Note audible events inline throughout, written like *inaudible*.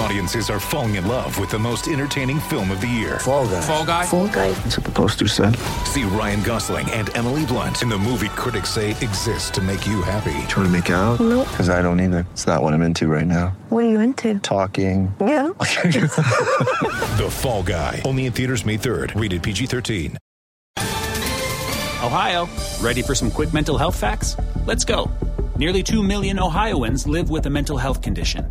Audiences are falling in love with the most entertaining film of the year. Fall guy. Fall guy. Fall guy. That's what the poster said. See Ryan Gosling and Emily Blunt in the movie critics say exists to make you happy. Trying to make it out? Nope. Because I don't either. It's not what I'm into right now. What are you into? Talking. Yeah. *laughs* *laughs* The Fall Guy. Only in theaters May 3rd. Rated PG-13. Ohio, ready for some quick mental health facts? Let's go. Nearly 2 million Ohioans live with a mental health condition.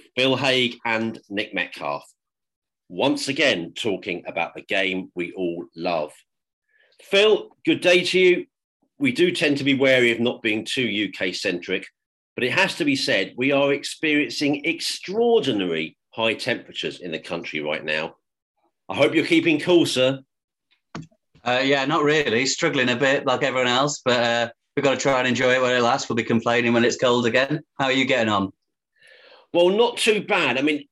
Phil Haigh and Nick Metcalfe. Once again, talking about the game we all love. Phil, good day to you. We do tend to be wary of not being too UK centric, but it has to be said we are experiencing extraordinary high temperatures in the country right now. I hope you're keeping cool, sir. Uh, yeah, not really. Struggling a bit like everyone else, but uh, we've got to try and enjoy it while it lasts. We'll be complaining when it's cold again. How are you getting on? Well, not too bad. I mean,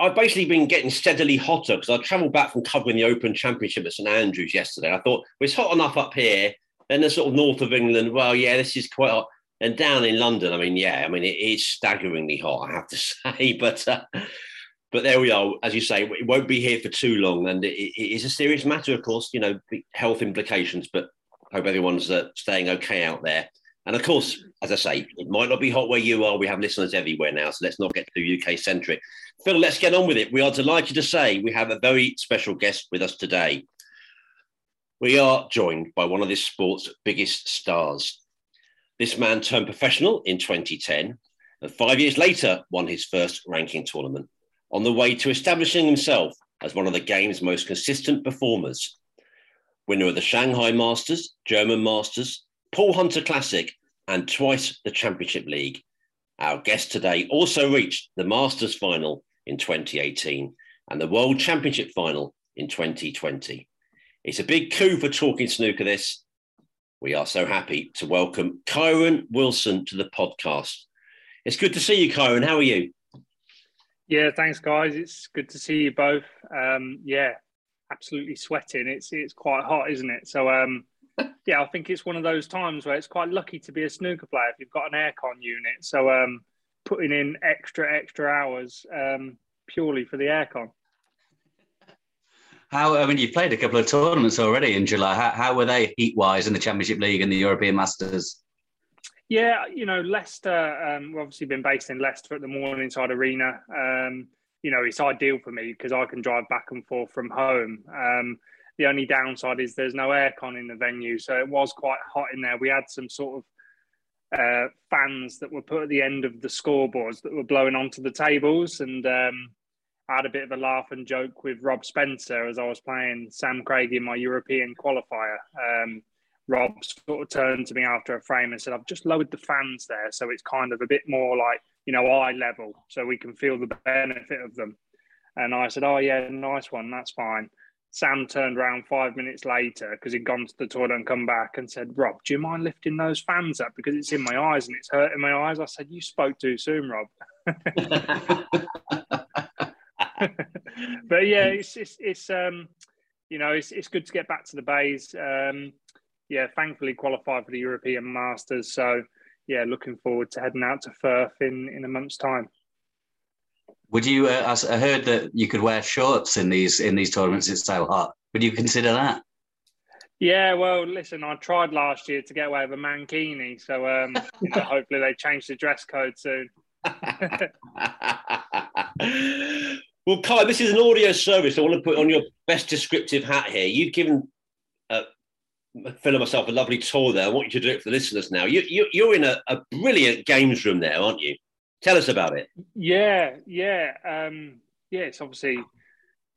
I've basically been getting steadily hotter because I travelled back from covering the Open Championship at St Andrews yesterday. I thought well, it's hot enough up here. Then the sort of north of England, well, yeah, this is quite hot. And down in London, I mean, yeah, I mean, it is staggeringly hot, I have to *laughs* say. But uh, but there we are. As you say, it won't be here for too long, and it, it is a serious matter, of course. You know, health implications. But hope everyone's uh, staying okay out there. And of course, as I say, it might not be hot where you are. We have listeners everywhere now, so let's not get too UK centric. Phil, let's get on with it. We are delighted to say we have a very special guest with us today. We are joined by one of this sport's biggest stars. This man turned professional in 2010 and five years later won his first ranking tournament on the way to establishing himself as one of the game's most consistent performers. Winner of the Shanghai Masters, German Masters, Paul Hunter Classic, and twice the Championship League. Our guest today also reached the Masters final in 2018 and the World Championship final in 2020. It's a big coup for Talking Snooker this. We are so happy to welcome Kyren Wilson to the podcast. It's good to see you, Kyren. How are you? Yeah, thanks, guys. It's good to see you both. Um, yeah, absolutely sweating. It's it's quite hot, isn't it? So, um, yeah, I think it's one of those times where it's quite lucky to be a snooker player if you've got an aircon unit. So, um, putting in extra extra hours um, purely for the aircon. How I mean, you've played a couple of tournaments already in July. How, how were they heat wise in the Championship League and the European Masters? Yeah, you know, Leicester, um, we've obviously been based in Leicester at the Morningside Arena. Um, you know, it's ideal for me because I can drive back and forth from home. Um, the only downside is there's no aircon in the venue. So it was quite hot in there. We had some sort of uh, fans that were put at the end of the scoreboards that were blowing onto the tables. And um, I had a bit of a laugh and joke with Rob Spencer as I was playing Sam Craigie in my European qualifier. Um, Rob sort of turned to me after a frame and said, I've just lowered the fans there. So it's kind of a bit more like, you know, eye level so we can feel the benefit of them. And I said, Oh, yeah, nice one. That's fine. Sam turned around five minutes later because he'd gone to the toilet and come back and said, Rob, do you mind lifting those fans up? Because it's in my eyes and it's hurting my eyes. I said, You spoke too soon, Rob. *laughs* *laughs* but yeah, it's, it's, it's, um, you know, it's, it's good to get back to the bays. Um, yeah, thankfully qualified for the European Masters. So, yeah, looking forward to heading out to Fürth in, in a month's time. Would you? Uh, I heard that you could wear shorts in these in these tournaments. It's so hot. Would you consider that? Yeah, well, listen, I tried last year to get away with a mankini, so um, *laughs* you know, hopefully they change the dress code soon. *laughs* well, Kai, this is an audio service. I want to put on your best descriptive hat here. You've given uh, Phil and myself a lovely tour there. I want you to do it for the listeners now. You, you, you're in a, a brilliant games room there, aren't you? Tell us about it. Yeah, yeah, um, yeah. It's obviously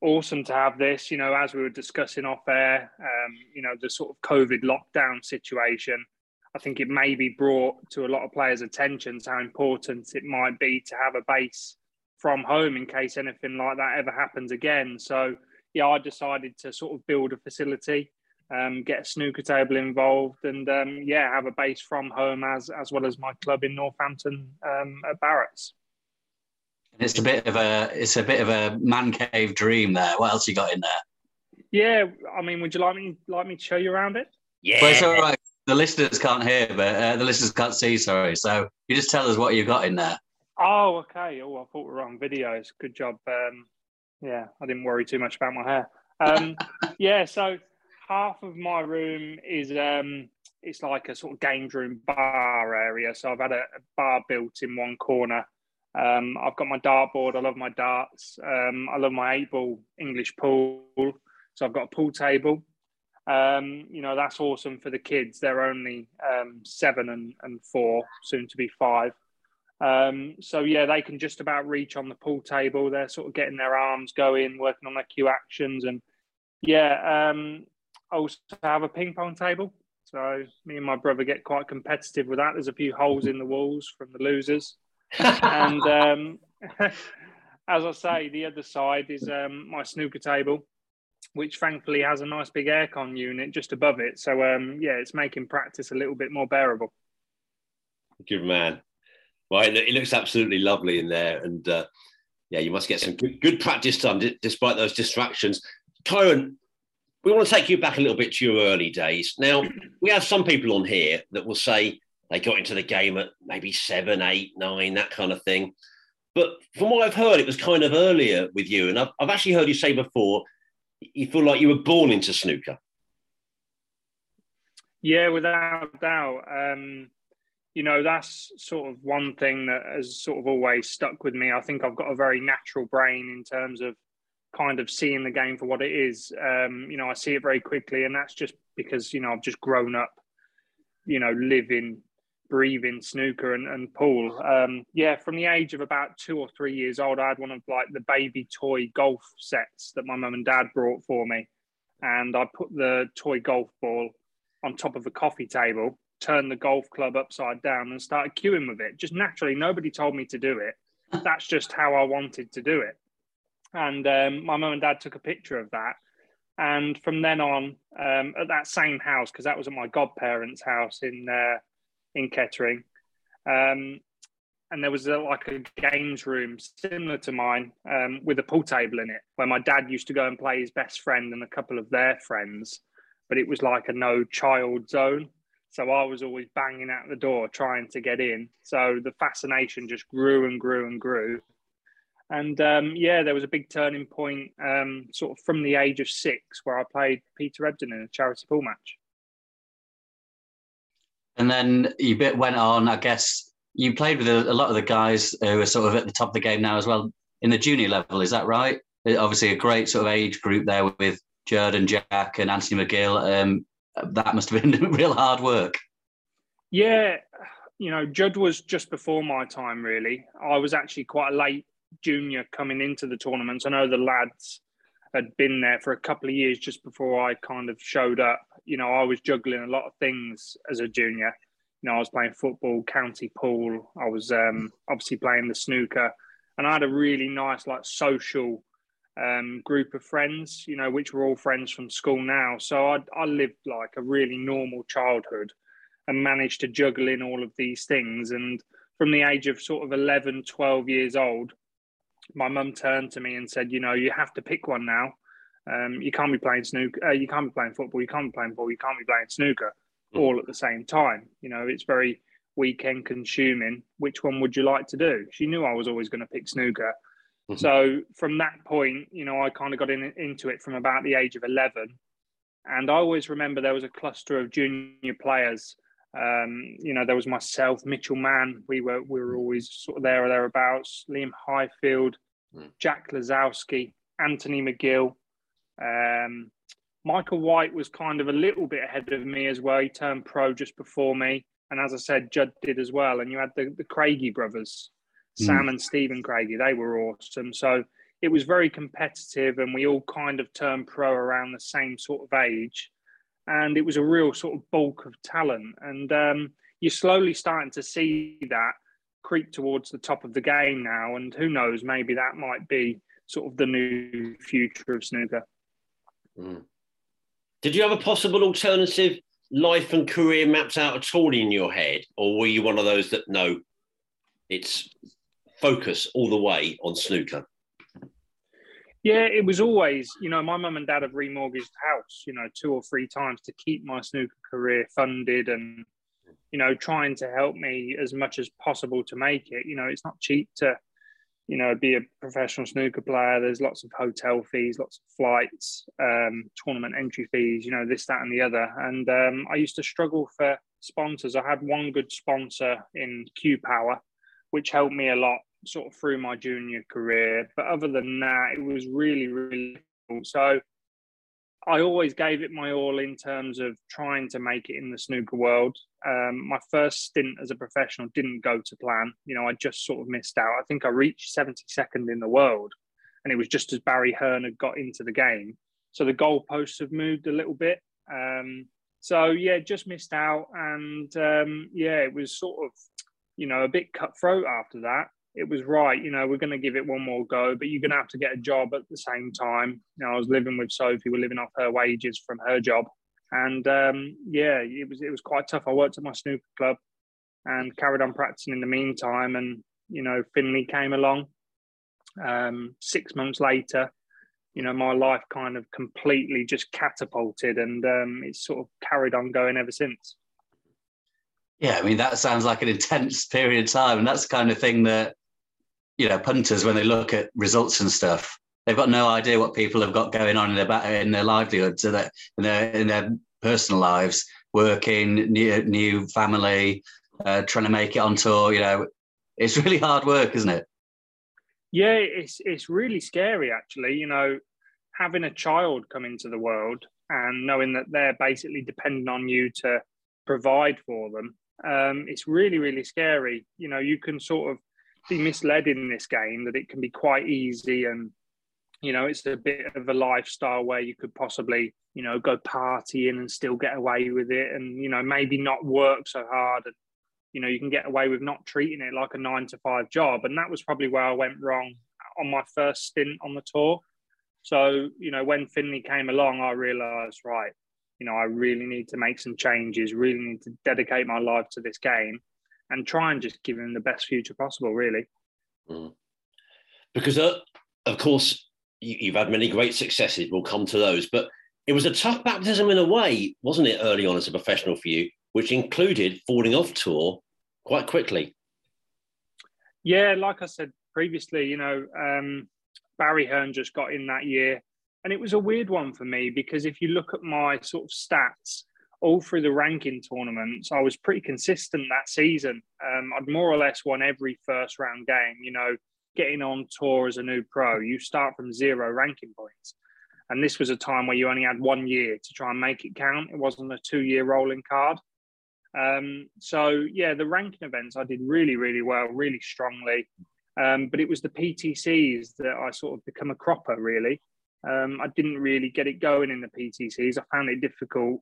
awesome to have this. You know, as we were discussing off air, um, you know, the sort of COVID lockdown situation. I think it may be brought to a lot of players' attention how important it might be to have a base from home in case anything like that ever happens again. So, yeah, I decided to sort of build a facility, um, get a snooker table involved, and um, yeah, have a base from home as as well as my club in Northampton um, at Barrett's. It's a bit of a it's a bit of a man cave dream there. What else you got in there? Yeah, I mean, would you like me like me to show you around it? Yeah, well, it's all right. The listeners can't hear, but uh, the listeners can't see. Sorry, so you just tell us what you got in there. Oh, okay. Oh, I thought we were on videos. Good job. Um, yeah, I didn't worry too much about my hair. Um, *laughs* yeah, so half of my room is um, it's like a sort of games room bar area. So I've had a, a bar built in one corner. Um, I've got my dartboard. I love my darts. Um, I love my eight ball English pool. So I've got a pool table. Um, you know, that's awesome for the kids. They're only um, seven and, and four, soon to be five. Um, so yeah, they can just about reach on the pool table. They're sort of getting their arms going, working on their cue actions, and yeah, um, also have a ping pong table. So me and my brother get quite competitive with that. There's a few holes in the walls from the losers, and *laughs* um, *laughs* as I say, the other side is um, my snooker table which thankfully has a nice big aircon unit just above it. So um, yeah, it's making practice a little bit more bearable. Good man. Well, it, looks absolutely lovely in there, and uh, yeah, you must get some good, good practice done despite those distractions. Kyren, we want to take you back a little bit to your early days. Now, *clears throat* we have some people on here that will say they got into the game at maybe seven, eight, nine, that kind of thing. But from what I've heard, it was kind of earlier with you. And I've, I've actually heard you say before you feel like you were born into snooker. Yeah, without doubt. Um, you know, that's sort of one thing that has sort of always stuck with me. I think I've got a very natural brain in terms of kind of seeing the game for what it is. Um, you know, I see it very quickly, and that's just because, you know, I've just grown up, you know, living, breathing snooker and, and pool. Um, yeah, from the age of about two or three years old, I had one of like the baby toy golf sets that my mum and dad brought for me. And I put the toy golf ball on top of a coffee table, turned the golf club upside down, and started cueing with it. Just naturally, nobody told me to do it. *laughs* That's just how I wanted to do it. And um, my mum and dad took a picture of that. And from then on, um, at that same house, because that was at my godparents' house in uh, in Kettering. Um, and there was a, like a games room similar to mine um, with a pool table in it where my dad used to go and play his best friend and a couple of their friends but it was like a no child zone so i was always banging at the door trying to get in so the fascination just grew and grew and grew and um, yeah there was a big turning point um, sort of from the age of six where i played peter ebdon in a charity pool match and then you bit went on. I guess you played with a, a, lot of the guys who are sort of at the top of the game now as well in the junior level. Is that right? Obviously, a great sort of age group there with Jordan Jack and Anthony McGill. Um, that must have been *laughs* real hard work. Yeah, you know, Judd was just before my time. Really, I was actually quite a late junior coming into the tournaments. I know the lads had been there for a couple of years just before I kind of showed up. You know, I was juggling a lot of things as a junior. You know, I was playing football, county pool. I was um, obviously playing the snooker, and I had a really nice, like, social um, group of friends. You know, which were all friends from school now. So I, I lived like a really normal childhood, and managed to juggle in all of these things. And from the age of sort of 11, 12 years old, my mum turned to me and said, "You know, you have to pick one now. Um, you can't be playing snooker. Uh, you can't be playing football. You can't be playing ball. You can't be playing snooker mm. all at the same time. You know, it's very weekend consuming. Which one would you like to do?" She knew I was always going to pick snooker. Mm-hmm. So from that point, you know, I kind of got in, into it from about the age of eleven, And I always remember there was a cluster of junior players. Um, you know, there was myself, Mitchell Mann. We were we were always sort of there or thereabouts. Liam Highfield, mm. Jack Lisowski, Anthony McGill. Um, Michael White was kind of a little bit ahead of me as well. He turned pro just before me. And as I said, Judd did as well. And you had the, the Craigie brothers, mm. Sam and Stephen Craigie. They were awesome. So it was very competitive and we all kind of turned pro around the same sort of age. And it was a real sort of bulk of talent. And um, you're slowly starting to see that creep towards the top of the game now. And who knows, maybe that might be sort of the new future of snooker. Mm. Did you have a possible alternative life and career mapped out at all in your head? Or were you one of those that no, it's focus all the way on snooker? Yeah, it was always, you know, my mum and dad have remortgaged the house, you know, two or three times to keep my snooker career funded and, you know, trying to help me as much as possible to make it. You know, it's not cheap to, you know, be a professional snooker player. There's lots of hotel fees, lots of flights, um, tournament entry fees, you know, this, that, and the other. And um, I used to struggle for sponsors. I had one good sponsor in Q Power, which helped me a lot sort of through my junior career. But other than that, it was really, really cool. So I always gave it my all in terms of trying to make it in the snooker world. Um, my first stint as a professional didn't go to plan. You know, I just sort of missed out. I think I reached 72nd in the world, and it was just as Barry Hearn had got into the game. So the goalposts have moved a little bit. Um, so yeah, just missed out, and um, yeah, it was sort of, you know, a bit cutthroat after that it was right. You know, we're going to give it one more go, but you're going to have to get a job at the same time. You know, I was living with Sophie. We're living off her wages from her job, and um, yeah, it was it was quite tough. I worked at my snooker club and carried on practicing in the meantime. And you know, Finley came along. Um, six months later, you know, my life kind of completely just catapulted, and um, it's sort of carried on going ever since. Yeah, I mean that sounds like an intense *laughs* period of time, and that's the kind of thing that you know, punters when they look at results and stuff, they've got no idea what people have got going on in their in their livelihoods, in their in their, personal lives, working, new new family, uh, trying to make it on tour. You know, it's *laughs* really hard work, isn't it? Yeah, it's it's really scary actually. You know, having a child come into the world and knowing that they're basically dependent on you to provide for them. Um, it's really, really scary. You know, you can sort of be misled in this game that it can be quite easy and you know it's a bit of a lifestyle where you could possibly you know go partying and still get away with it and you know maybe not work so hard and you know you can get away with not treating it like a nine to five job. And that was probably where i went wrong on my first stint on the tour. So you know when finley came along i realized right you know i really need to make some changes really need to dedicate my life to this game and try and just give him the best future possible, really. Mm. Because, uh, of course, you, have had many great successes. We'll come to those, but it was a tough baptism in a way, wasn't it, early on as a professional for you, which included falling off tour quite quickly. Yeah, like I said previously, you know, um, Barry Hearn just got in that year. And it was a weird one for me because if you look at my sort of stats, all through the ranking tournaments, I was pretty consistent that season. Um, I'd more or less won every first round game. You know, getting on tour as a new pro, you start from zero ranking points. And this was a time where you only had one year to try and make it count. It wasn't a two year rolling card. Um, so, yeah, the ranking events, I did really, really well, really strongly. Um, but it was the PTCs that I sort of become a cropper, really. Um, I didn't really get it going in the PTCs. I found it difficult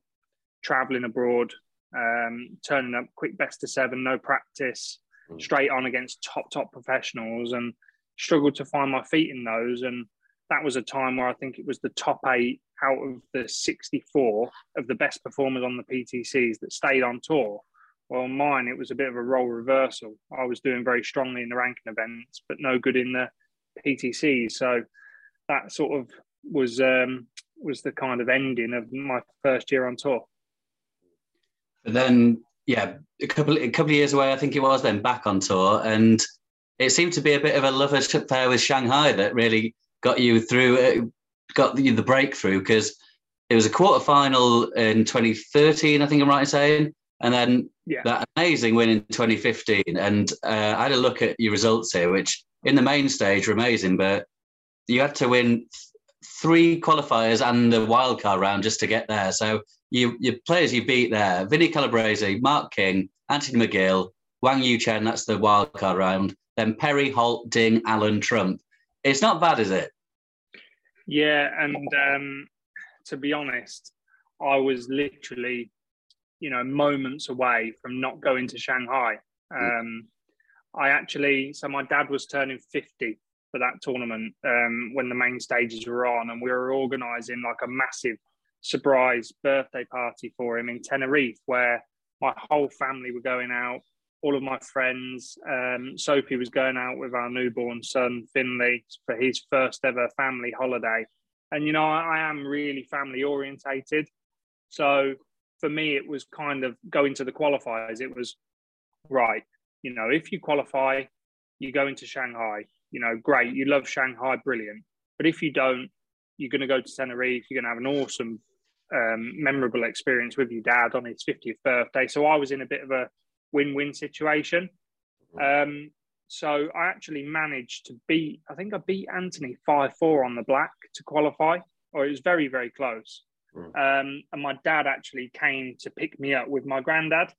traveling abroad, um, turning up quick best of seven, no practice, mm. straight on against top top professionals, and struggled to find my feet in those. And that was a time where I think it was the top eight out of the 64 of the best performers on the PTCs that stayed on tour. Well, mine, it was a bit of a role reversal. I was doing very strongly in the ranking events, but no good in the PTCs. So that sort of was um, was the kind of ending of my first year on tour. But then, yeah, a couple a couple of years away, I think it was. Then back on tour, and it seemed to be a bit of a love affair with Shanghai that really got you through, uh, got you the breakthrough because it was a quarter final in 2013, I think I'm right in saying, and then Yeah. that amazing win in 2015. And uh, I had a look at your results here, which in the main stage were amazing, but you had to win th- three qualifiers and the wildcard round just to get there. So you your players you beat there: Vinny Calabrese, Mark King, Anthony McGill, Wang Yu Chen. That's the wildcard round. Then Perry, Holt, Ding, Allen, Trump. It's not bad, is it? Yeah, and um, to be honest, I was literally, you know, moments away from not going to Shanghai. Um, I actually, so my dad was turning 50 for that tournament um, when the main stages were on, and we were organising like a massive surprise birthday party for him in Tenerife, where my whole family were going out. All of my friends, um, Sophie was going out with our newborn son Finley for his first ever family holiday, and you know I, I am really family orientated. So for me, it was kind of going to the qualifiers. It was right, you know, if you qualify, you go into Shanghai. You know, great, you love Shanghai, brilliant. But if you don't, you're going to go to Tenerife. You're going to have an awesome, um, memorable experience with your dad on his 50th birthday. So I was in a bit of a win-win situation. Um, so I actually managed to beat. I think I beat Anthony five-four on the black to qualify, or it was very, very close. Um, and my dad actually came to pick me up with my granddad.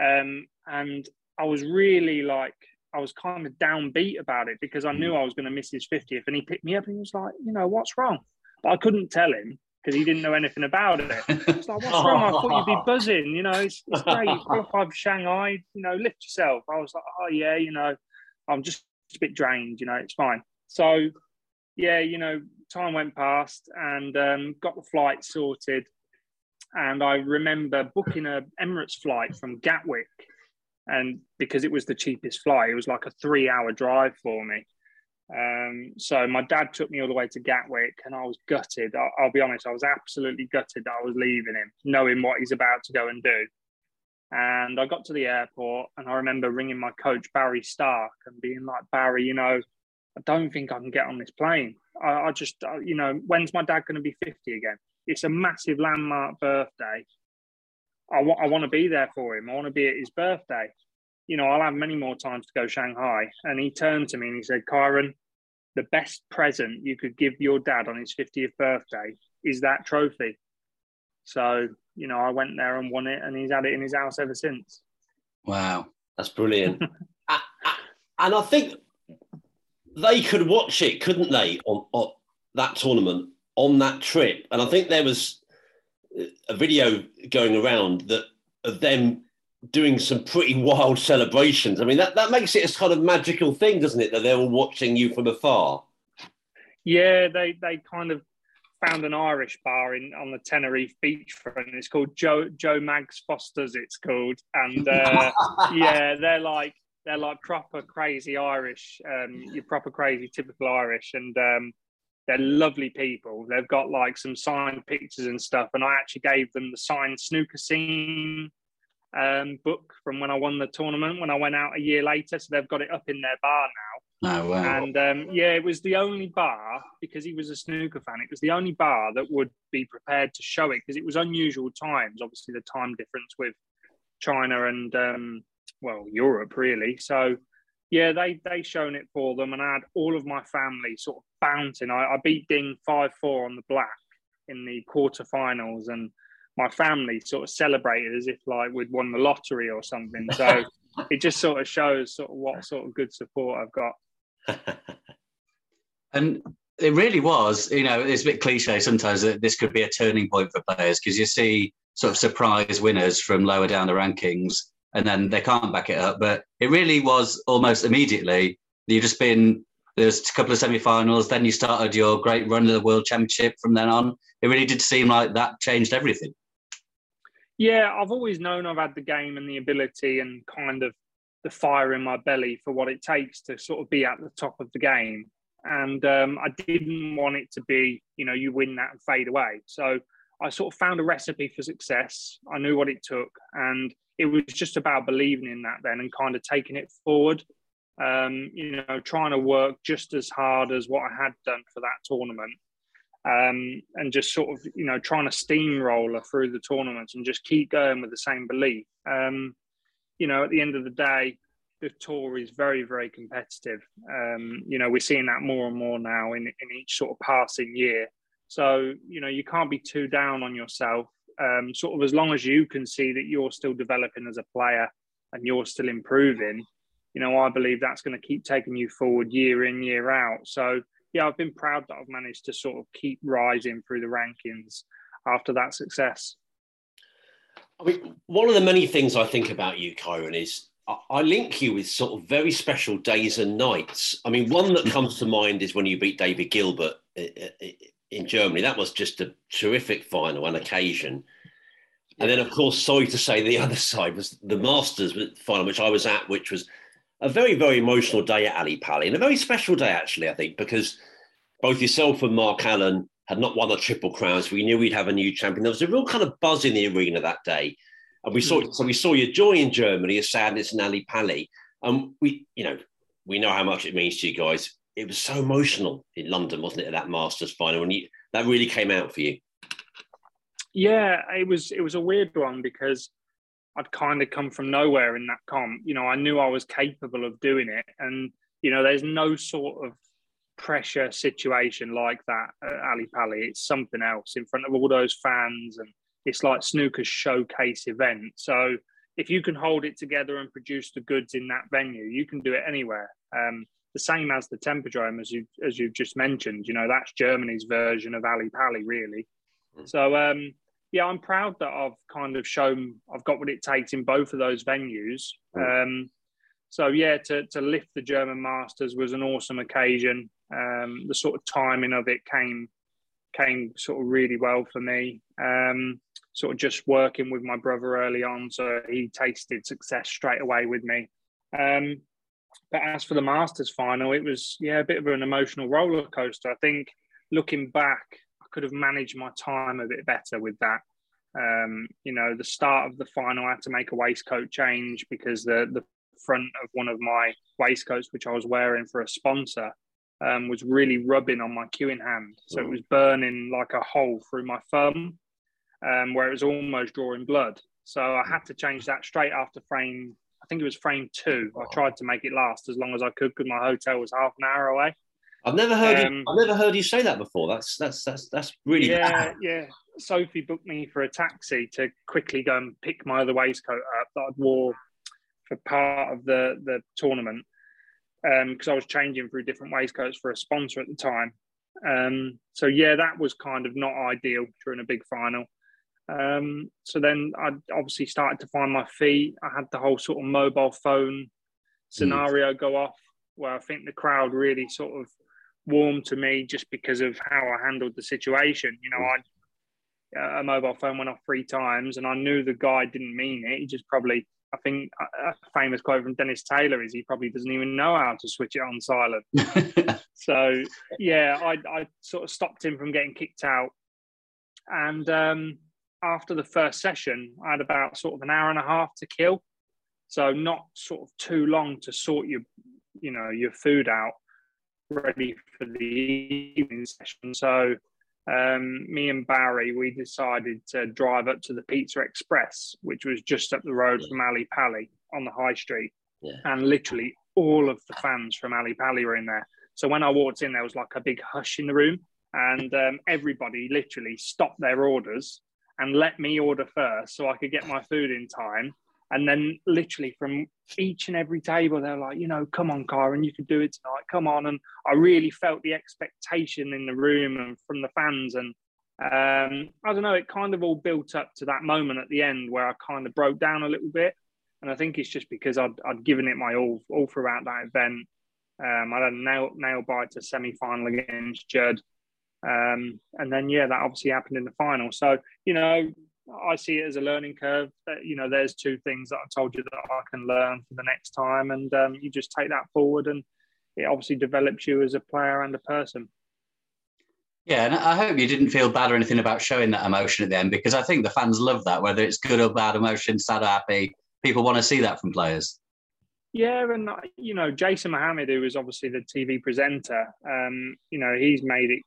Um, and I was really like, I was kind of downbeat about it because I knew I was going to miss his 50th. And he picked me up and he was like, you know, what's wrong? But I couldn't tell him because he didn't know anything about it. *laughs* It's like, what's wrong? I thought you'd be *laughs* buzzing. You know, it's, it's great. You qualified Shanghai. You know, lift yourself. I was like, oh, yeah, you know, I'm just a bit drained. You know, it's fine. So, yeah, you know, time went past and um, got the flight sorted. And I remember booking a Emirates flight from Gatwick. And because it was the cheapest flight, it was like a three hour drive for me. Um, so my dad took me all the way to Gatwick and I was gutted. I'll, I'll be honest, I was absolutely gutted that I was leaving him, knowing what he's about to go and do. And I got to the airport and I remember ringing my coach, Barry Stark, and being like, Barry, you know, I don't think I can get on this plane. I, I just, uh, you know, when's my dad going to be 50 again? It's a massive landmark birthday. I want, I want to be there for him. I want to be at his birthday. You know, I'll have many more times to go Shanghai. And he turned to me and he said, Kyren, the best present you could give your dad on his 50th birthday is that trophy. So, you know, I went there and won it, and he's had it in his house ever since. Wow. That's brilliant. *laughs* A- a- and I think they could watch it, couldn't they, on, on that tournament on that trip? And I think there was a video going around that of them doing some pretty *laughs* wild celebrations. I mean, that, that makes it a kind of magical thing, doesn't it? That they're all watching you from afar. Yeah, they they kind of found an Irish bar in on the Tenerife beachfront. It's called Joe Joe Mags Foster's. It's called, and uh, *laughs* yeah, they're like they're like proper crazy Irish. Um, you're proper crazy, typical Irish, and um, they're lovely people. They've got like some signed pictures and stuff, and I actually gave them the signed snooker scene um, book from when I won the tournament when I went out a year later. So they've got it up in their bar now. Oh, wow. And um, yeah, it was the only bar because he was a snooker fan. It was the only bar that would be prepared to show it because it was unusual times. Obviously, the time difference with China and um, well, Europe really. So yeah, they they shown it for them, and I had all of my family sort of bouncing. I, I beat Ding five four on the black in the quarterfinals, and my family sort of celebrated as if like we'd won the lottery or something. So *laughs* it just sort of shows sort of what sort of good support I've got. *laughs* And it really was, you know, it's a bit cliche sometimes that this could be a turning point for players because you see sort of surprise winners from lower down the rankings and then they can't back it up. But it really was almost immediately. You've just been, there's a couple of semi finals, then you started your great run of the World Championship from then on. It really did seem like that changed everything. Yeah, I've always known I've had the game and the ability and kind of the fire in my belly for what it takes to sort of be at the top of the game. And um, I didn't want it to be, you know, you win that and fade away. So I sort of found a recipe for success. I knew what it took. And it was just about believing in that then and kind of taking it forward. Um, you know, trying to work just as hard as what I had done for that tournament. um, and just sort of you know trying to steamroller through the tournaments and just keep going with the same belief. Um, you know, at the end of the day, the tour is very very competitive. Um, you know, we're seeing that more and more now in in each sort of passing year. So you know, you can't be too down on yourself. Um, sort of as long as you can see that you're still developing as a player and you're still improving, you know, I believe that's going to keep taking you forward year in year out. So yeah, I've been proud that I've managed to sort of keep rising through the rankings after that success. I mean, one of the many things I think about you, Kyren, is I link you with sort of very special days and nights. I mean, one that comes to mind is when you beat David Gilbert eh, eh, eh, in Germany. That was just a terrific final and occasion. And then, of course, sorry to say, the *laughs* other side was the Masters final, which I was at, which was a very, very emotional day at Ali Pali and a very special day, actually, I think, because both yourself and Mark Allen had not won a triple crown. So we knew we'd have a new champion. There was a real kind of buzz in the arena that day. And we saw, mm. so we saw your joy in Germany, your sadness in Ali Pali. And we, you know, we know how much it means to you guys. It was so emotional in London, wasn't it, at that Masters final? And you, that really came out for you. Yeah, it was it was a weird one because I'd kind of come from nowhere in that comp. You know, I knew I was capable of doing it, and you know, there's no sort of pressure situation like that at Ali Pali. It's something else in front of all those fans, and it's like snooker's showcase event. So if you can hold it together and produce the goods in that venue, you can do it anywhere. Um, the same as the Tempodrome, as you as you've just mentioned. You know, that's Germany's version of Ali Pali, really. Mm. So um, yeah, I'm proud that I've kind of shown I've got what it takes in both of those venues. Mm. Um, so yeah, to, to lift the German Masters was an awesome occasion. Um, the sort of timing of it came came sort of really well for me. Um, sort of just working with my brother early on, so he tasted success straight away with me. Um, but as for the Masters final, it was yeah a bit of an emotional roller coaster. I think looking back, I could have managed my time a bit better with that. Um, you know, the start of the final, I had to make a waistcoat change because the the front of one of my waistcoats, which I was wearing for a sponsor, um, was really rubbing on my cueing hand. So it was burning like a hole through my thumb, um, where it was almost drawing blood. So I had to change that straight after frame. I think it was frame two. I tried to make it last as long as I could because my hotel was half an hour away. I've never heard. Um, you, I've never heard you say that before. That's that's that's that's really yeah bad. yeah. Sophie booked me for a taxi to quickly go and pick my other waistcoat up that I'd wore for part of the the tournament because um, I was changing through different waistcoats for a sponsor at the time. Um, so yeah, that was kind of not ideal during a big final. Um, so then I obviously started to find my feet. I had the whole sort of mobile phone scenario mm. go off, where I think the crowd really sort of warmed to me just because of how I handled the situation. You know, I uh, a mobile phone went off three times, and I knew the guy didn't mean it. He just probably, I think, a famous quote from Dennis Taylor is he probably doesn't even know how to switch it on silent. *laughs* so yeah, I, I sort of stopped him from getting kicked out, and um, after the first session, I had about sort of an hour and a half to kill. So not sort of too long to sort your, you know, your food out ready for the evening session. So um, me and Barry, we decided to drive up to the Pizza Express, which was just up the road from Ali Pali on the high street. Yeah. And literally all of the fans from Ali Pali were in there. So when I walked in, there was like a big hush in the room, and um, everybody literally stopped their orders and let me order first so I could get my food in time. And then literally from each and every table, they're like, you know, come on, Kyren, you can do it tonight. Come on. And I really felt the expectation in the room and from the fans. And um, I don't know, it kind of all built up to that moment at the end where I kind of broke down a little bit. And I think it's just because I'd, I'd given it my all all throughout that event. Um, I had a nail, nail bite to semi final against Judd. Um, and then, yeah, that obviously happened in the final. So, you know, I see it as a learning curve. That you know, there's two things that I told you that I can learn for the next time, and um, you just take that forward, and it obviously develops you as a player and a person. Yeah, and I hope you didn't feel bad or anything about showing that emotion at the end, because I think the fans love that, whether it's good or bad emotion, sad or happy. People want to see that from players. Yeah, and you know, Jason Mohammad, who is obviously the TV presenter, um, you know, he's made it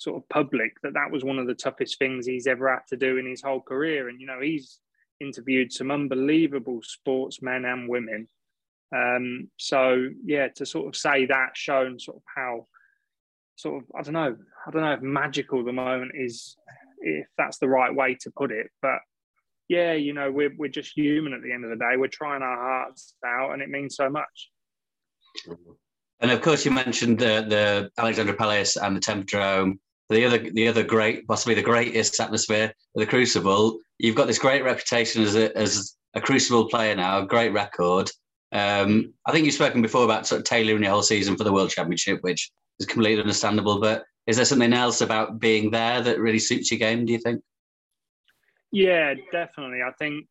sort of public that that was one of the toughest things he's ever had to do in his whole career. And you know, he's interviewed some unbelievable sportsmen and women. Um, so yeah, to sort of say that shown sort of how sort of I don't know, I don't know if magical the moment is, if that's the right way to put it, but yeah, you know, we're we're just human at the end of the day. We're trying our hearts out, and it means so much. And of course, you mentioned the the Alexandra Palace and the Tempodrome. The other the other great, possibly the greatest atmosphere, of the Crucible. You've got this great reputation as a as a Crucible player now, a great record. Um, I think you've spoken before about sort of tailoring your whole season for the World Championship, which is completely understandable. But is there something else about being there that really suits your game? Do you think? Yeah, definitely. I think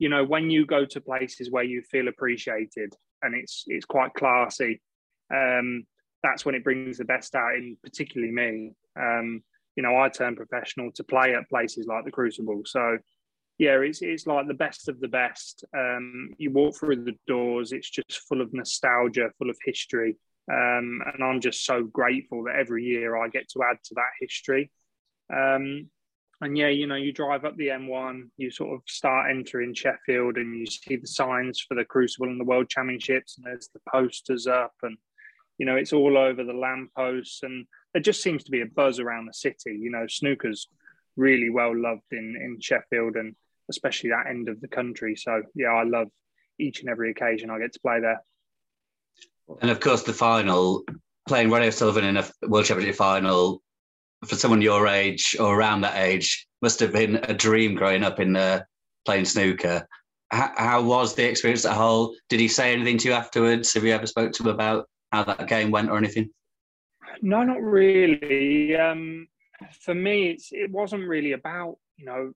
you know when you go to places where you feel appreciated and it's it's quite classy. Um, that's when it brings the best out in particularly me. Um, you know, I turned professional to play at places like the Crucible. So yeah, it's it's like the best of the best. Um, you walk through the doors, it's just full of nostalgia, full of history. Um, and I'm just so grateful that every year I get to add to that history. Um, and yeah, you know, you drive up the M1, you sort of start entering Sheffield, and you see the signs for the Crucible and the World Championships, and there's the posters up, and you know, it's all over the lampposts, and there just seems to be a buzz around the city. You know, snooker's really well loved in in Sheffield, and especially that end of the country. So yeah, I love each and every occasion I get to play there. And of course, the final, playing Ronnie O'Sullivan in a World Championship final for someone your age or around that age must have been a dream growing up in uh, playing snooker. How, how, was the experience at whole? Did he say anything to you afterwards? Have you ever spoke to him about how that game went or anything? No, not really. Um, for me, it wasn't really about you know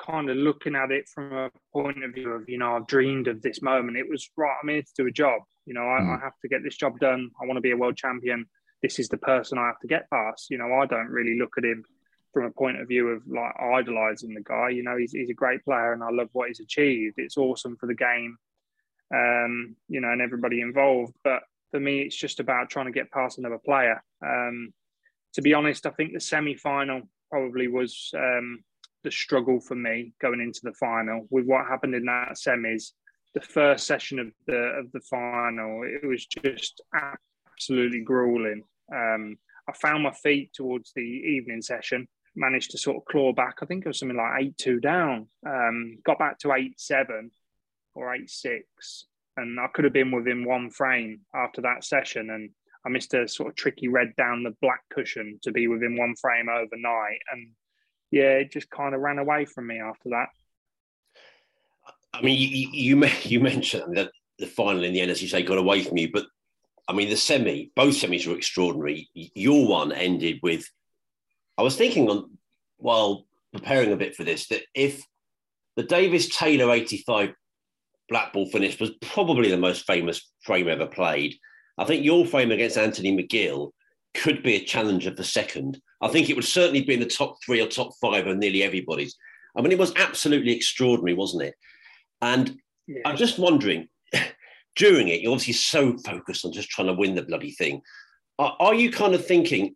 kind of looking at it from a point of view of you know I've dreamed of this moment. It was right. I'm here to do a job. You know, I, mm. I have to get this job done. I want to be a world champion this is the person I have to get past. You know, I don't really look at him from a point of view of like idolizing the guy. You know, he's, he's a great player and I love what he's achieved. It's awesome for the game, um, you know, and everybody involved. But for me, it's just about trying to get past another player. Um, to be honest, I think the semi final probably was um, the struggle for me going into the final with what happened in that semis. The first session of the of the final, it was just absolutely grueling. Um, I found my feet towards the evening session, managed to sort of claw back. I think it was something like 8 2 down, um, got back to 8 7 or 8 6. And I could have been within one frame after that session. And I missed a sort of tricky red down the black cushion to be within one frame overnight. And yeah, it just kind of ran away from me after that. I mean, you, you, you *laughs* mentioned that the final in the end, as you say, got away from you, but I mean, the semi, both semis were extraordinary. Your one ended with, I was thinking on while preparing a bit for this that if the Davis Taylor 85 black ball finish was probably the most famous frame ever played, I think your frame against Anthony McGill could be a challenger for second. I think it would certainly be in the top three or top five of nearly everybody's. I mean, it was absolutely extraordinary, wasn't it? And yeah. I'm just wondering, *laughs* during it, you're obviously so focused on just trying to win the bloody thing. Are, are you kind of thinking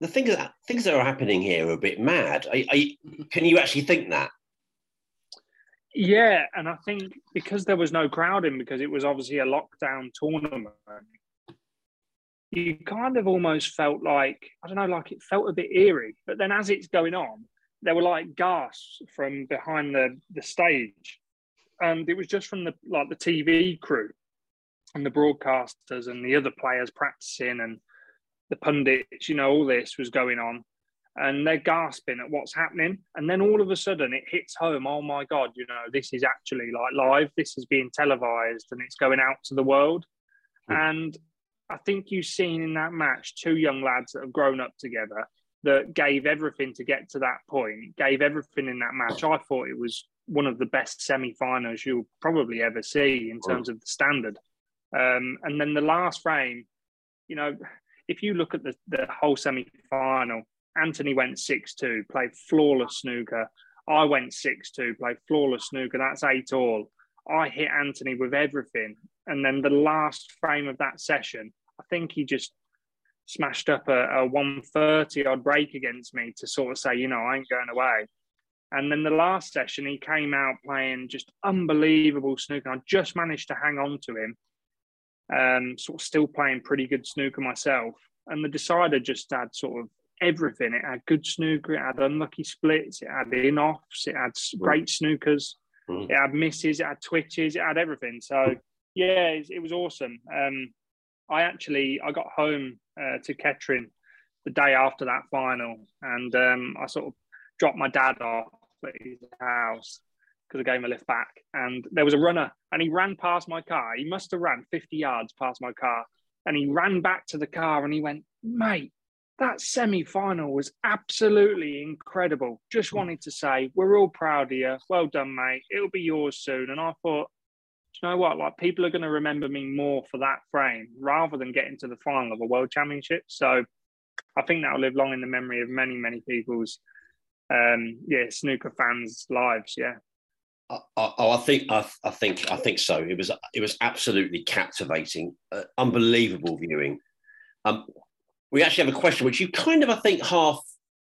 the things that things that are happening here are a bit mad? Are, are can you actually think that? Yeah, and I think because there was no crowding, because it was obviously a lockdown tournament, you kind of almost felt like I don't know, like it felt a bit eerie. But then as it's going on, there were like gasps from behind the the stage and it was just from the like the TV crew and the broadcasters and the other players practicing and the pundits. You know, all this was going on, and they're gasping at what's happening. And then all of a sudden, it hits home. Oh my god! You know, this is actually like live. This is being televised, and it's going out to the world. Mm. And I think you've seen in that match two young lads that have grown up together that gave everything to get to that point, gave everything in that match. I thought it was one of the best semi-finals you'll probably ever see in terms of the standard. Um, and then the last frame, you know, if you look at the, the whole semi-final, Anthony went 6-2, played flawless snooker. I went 6-2, played flawless snooker. That's eight all. I hit Anthony with everything. And then the last frame of that session, I think he just smashed up a, a 130 odd break against me to sort of say, you know, I ain't going away. And then the last session, he came out playing just unbelievable snooker. I just managed to hang on to him, um, sort of still playing pretty good snooker myself. And the decider just had sort of everything. It had good snooker, it had unlucky splits, it had in offs, it had great snookers, mm. it had misses, it had twitches, it had everything. So yeah, it, it was awesome. Um, I actually I got home uh, to Kettering the day after that final, and um, I sort of dropped my dad off at his house because I gave him a lift back. And there was a runner, and he ran past my car. He must have ran 50 yards past my car. And he ran back to the car and he went, Mate, that semi final was absolutely incredible. Just wanted to say, we're all proud of you. Well done, mate. It'll be yours soon. And I thought, you know what? Like, people are going to remember me more for that frame rather than getting to the final of a world championship. So I think that'll live long in the memory of many, many people's um, yeah, snooker fans' lives. Yeah. Oh, I think I, I, think I think so. It was it was absolutely captivating, uh, unbelievable viewing. Um, we actually have a question which you kind of I think half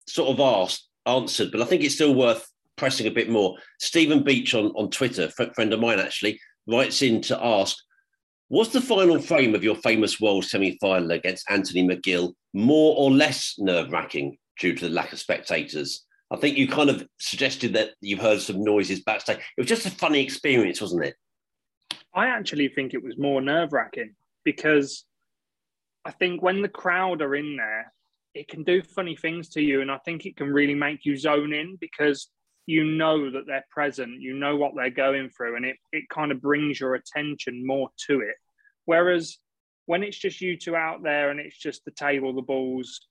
sort of asked answered, but I think it's still worth pressing a bit more. Stephen Beach on on Twitter, friend of mine actually, writes in to ask, was the final frame of your famous world semi-final against Anthony McGill more or less nerve-wracking due to the lack of spectators? I think you kind of suggested that you've heard some noises backstage. It was just a funny experience, wasn't it? I actually think it was more nerve wracking because I think when the crowd are in there, it can do funny things to you. And I think it can really make you zone in because you know that they're present, you know what they're going through, and it, it kind of brings your attention more to it. Whereas when it's just you two out there and it's just the table, the balls,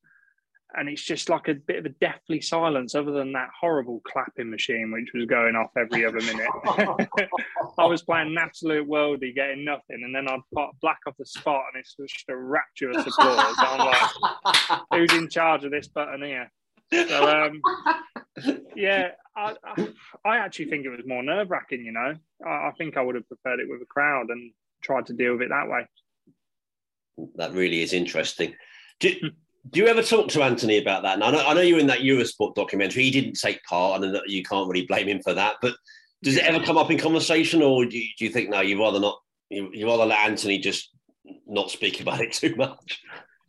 and it's just like a bit of a deathly silence other than that horrible clapping machine which was going off every other minute. *laughs* I was playing an absolute worldie getting nothing and then i'd put black off the spot and it's just a rapturous applause i'm like *laughs* who's in charge of this button here? So um, yeah I, I, I, actually think it was more nerve-wracking you know? I, I think i would have preferred it with a crowd and tried to deal with it that way. That really is interesting. Do, do you ever talk to Anthony about that? And I know, I know you're in that Eurosport documentary. He didn't take part, and you can't really blame him for that. But does it ever come up in conversation, or do you, do you think no, you rather not? You, you rather let Anthony just not speak about it too much?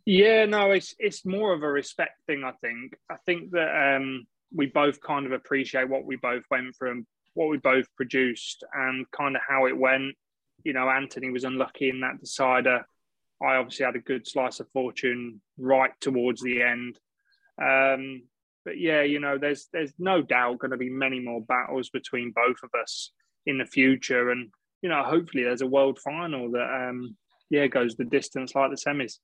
Yeah, no, it's it's more of a respect thing. I think. I think that um, we both kind of appreciate what we both went through, what we both produced, and kind of how it went. You know, Anthony was unlucky in that decider. I obviously had a good slice of fortune right towards the end. Um, but yeah, you know, there's there's no doubt going to be many more battles between both of us in the future, and you know, hopefully there's a world final that um, yeah goes the distance like the semis.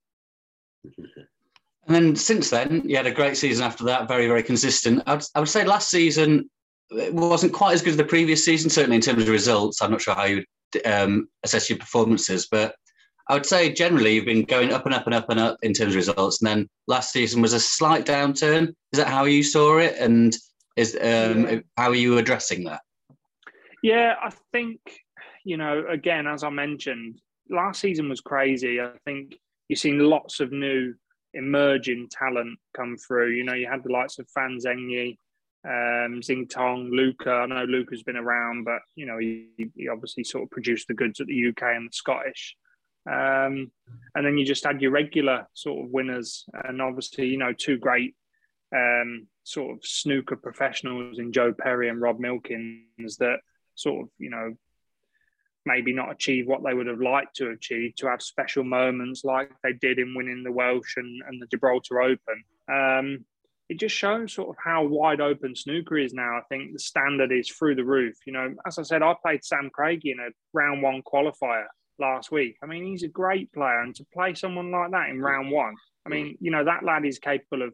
And then since then, you had a great season after that, very very consistent. I would, I would say last season it wasn't quite as good as the previous season, certainly in terms of results. I'm not sure how you would um, assess your performances, but I would say generally you've been going up and up and up and up in terms of results, and then last season was a slight downturn. Is that how you saw it, and is um, how are you addressing that? Yeah, I think you know. Again, as I mentioned, last season was crazy. I think you've seen lots of new emerging talent come through. You know, you had the likes of Fan Zhengyi, um, Xintong, Luca. I know Luca's been around, but you know he, he obviously sort of produced the goods at the UK and the Scottish. Um, and then you just add your regular sort of winners, and obviously, you know, two great um, sort of snooker professionals in Joe Perry and Rob Milkins that sort of, you know, maybe not achieve what they would have liked to achieve, to have special moments like they did in winning the Welsh and, and the Gibraltar Open. Um, it just shows sort of how wide open snooker is now. I think the standard is through the roof. You know, as I said, I played Sam Craigie in a round one qualifier last week. I mean, he's a great player, and to play someone like that in round one, I mean, you know, that lad is capable of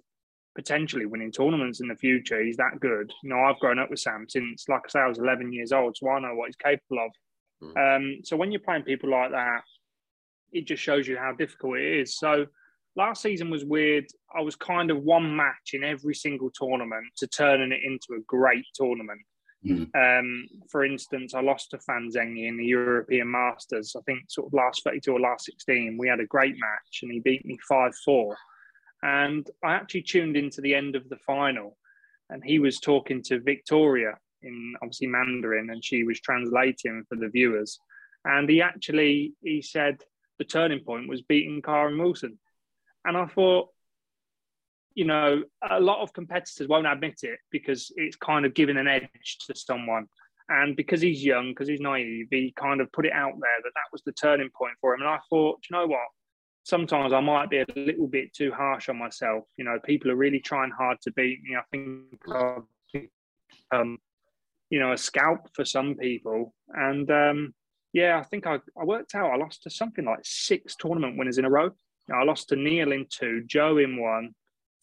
potentially winning tournaments in the future. He's that good. You know, I've grown up with Sam since, like I say, I was 11 years old, so I know what he's capable of. Mm. Um, so when you're playing people like that, it just shows you how difficult it is. So last season was weird. I was kind of one match in every single tournament to turning it into a great tournament. Mm. Um, for instance, I lost to Fan Fanzenghi in the European Masters. I think sort of last 32 or last 16. We had a great match and he beat me 5 4. And I actually tuned into the end of the final and he was talking to Victoria in obviously Mandarin and she was translating for the viewers. And he actually he said the turning point was beating Kyren Wilson. And I thought, you know, a lot of competitors won't admit it because it's kind of giving an edge to someone. And because he's young, because he's naive, he kind of put it out there that that was the turning point for him. And I thought, you know what? Sometimes I might be a little bit too harsh on myself. You know, people are really trying hard to beat me. I think um, you know, a scalp for some people. And um, yeah, I think I, I worked out I lost to something like six tournament winners in a row. I lost to Neil in two, Joe in one,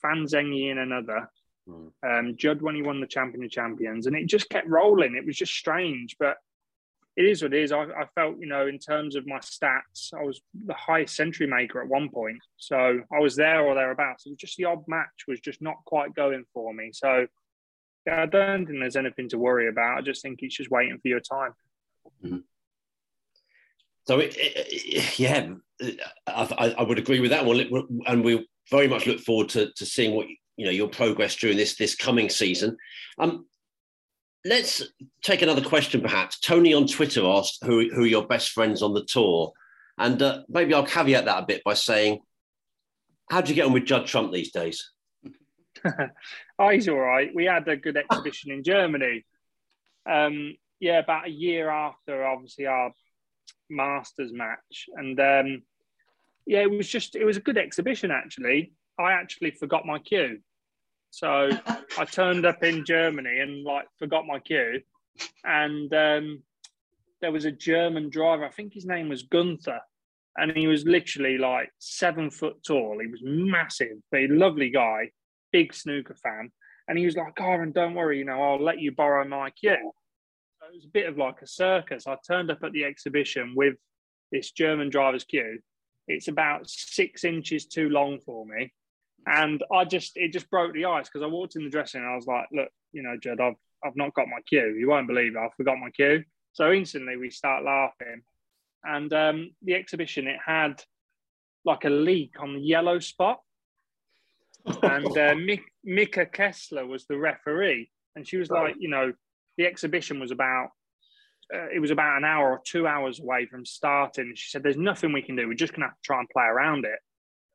Fan Zhengyi in another. Mm. Um, Judd when he won the Champion of Champions, and it just kept rolling. It was just strange, but it is what it is. I, I, felt, you know, in terms of my stats, I was the highest century maker at one point, so I was there or thereabouts. It was just the odd match was just not quite going for me. So yeah, I don't think there's anything to worry about. I just think it's just waiting for your time. Mm. So, it, it, yeah, I, I, would agree with that one, and we very much look forward to, to seeing what you know your progress during this this coming season. Um, let's take another question, perhaps. Tony on Twitter asked who who are your best friends on the tour, and uh, maybe I'll caveat that a bit by saying, how do you get on with Judd Trump these days? *laughs* oh, he's all right. We had a good exhibition in Germany. Um, yeah, about a year after, obviously our Masters match, and um, yeah, it was just it was a good exhibition actually. I actually forgot my cue. So I turned up in Germany and like forgot my cue. And um, there was a German driver, I think his name was Gunther. And he was literally like seven foot tall. He was massive, but a lovely guy, big snooker fan. And he was like, Kyren, don't worry, you know, I'll let you borrow my cue. So it was a bit of like a circus. I turned up at the exhibition with this German driver's cue it's about six inches too long for me. And I just, it just broke the ice because I walked in the dressing and I was like, look, you know, Judd, I've, I've not got my cue. You won't believe it. I forgot my cue. So instantly we start laughing. And um, the exhibition, it had like a leak on the yellow spot. and uh, *laughs* Maike Kesseler was the referee. And she was like, you know, the exhibition was about uh, it was about an hour or two hours away from starting. She said, "There's nothing we can do. We're just going to have to try and play around it."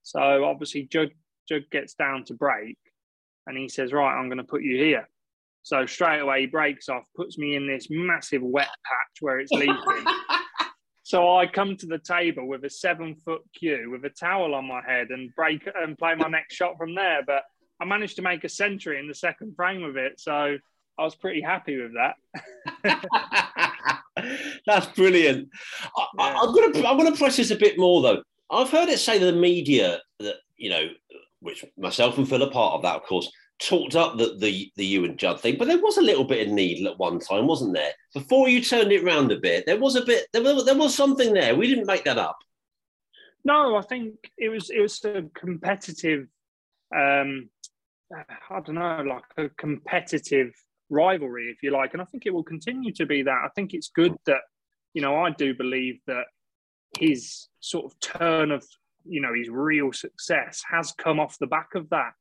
So obviously, Jug Judd gets down to break, and he says, "Right, I'm going to put you here." So straight away, he breaks off, puts me in this massive wet patch where it's leaking. *laughs* so I come to the table with a seven foot cue with a towel on my head and break and play my next shot from there. But I managed to make a century in the second frame of it. So I was pretty happy with that. *laughs* That's brilliant. I, am going to I'm going to press this a bit more though. I've heard it say the media that you know, which myself and Phil are part of that, of course, talked up the the the you and Judd thing, but there was a little bit of needle at one time, wasn't there? Before you turned it round a bit, there was a bit there was, there was something there. We didn't make that up. No, I think it was it was a competitive. Um, I don't know, like a competitive rivalry, if you like. And I think it will continue to be that. I think it's good that, you know, I do believe that his sort of turn of, you know, his real success has come off the back of that.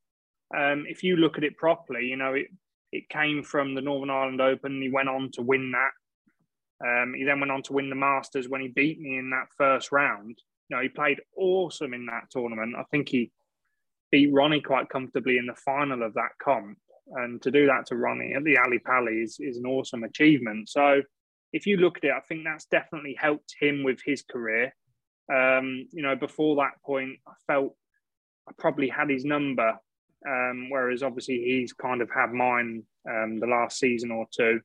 Um, if you look at it properly, you know, it, it came from the Northern Ireland Open. He went on to win that. Um, he then went on to win the Masters when he beat me in that first round. You know, he played awesome in that tournament. I think he beat Ronnie quite comfortably in the final of that comp and to do that to Ronnie at the Ali Pali is, is an awesome achievement. So if you look at it, I think that's definitely helped him with his career. Um, you know, before that point, I felt I probably had his number, um, whereas obviously he's kind of had mine um, the last season or two.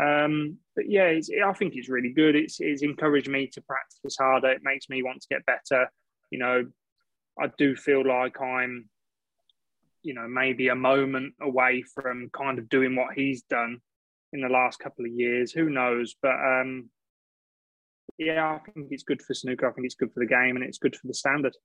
Um, but yeah, I think it's really good. It's, it's encouraged me to practice harder. It makes me want to get better. You know, I do feel like I'm you know, maybe a moment away from kind of doing what he's done in the last couple of years. Who knows? But um, yeah, I think it's good for snooker. I think it's good for the game and it's good for the standard.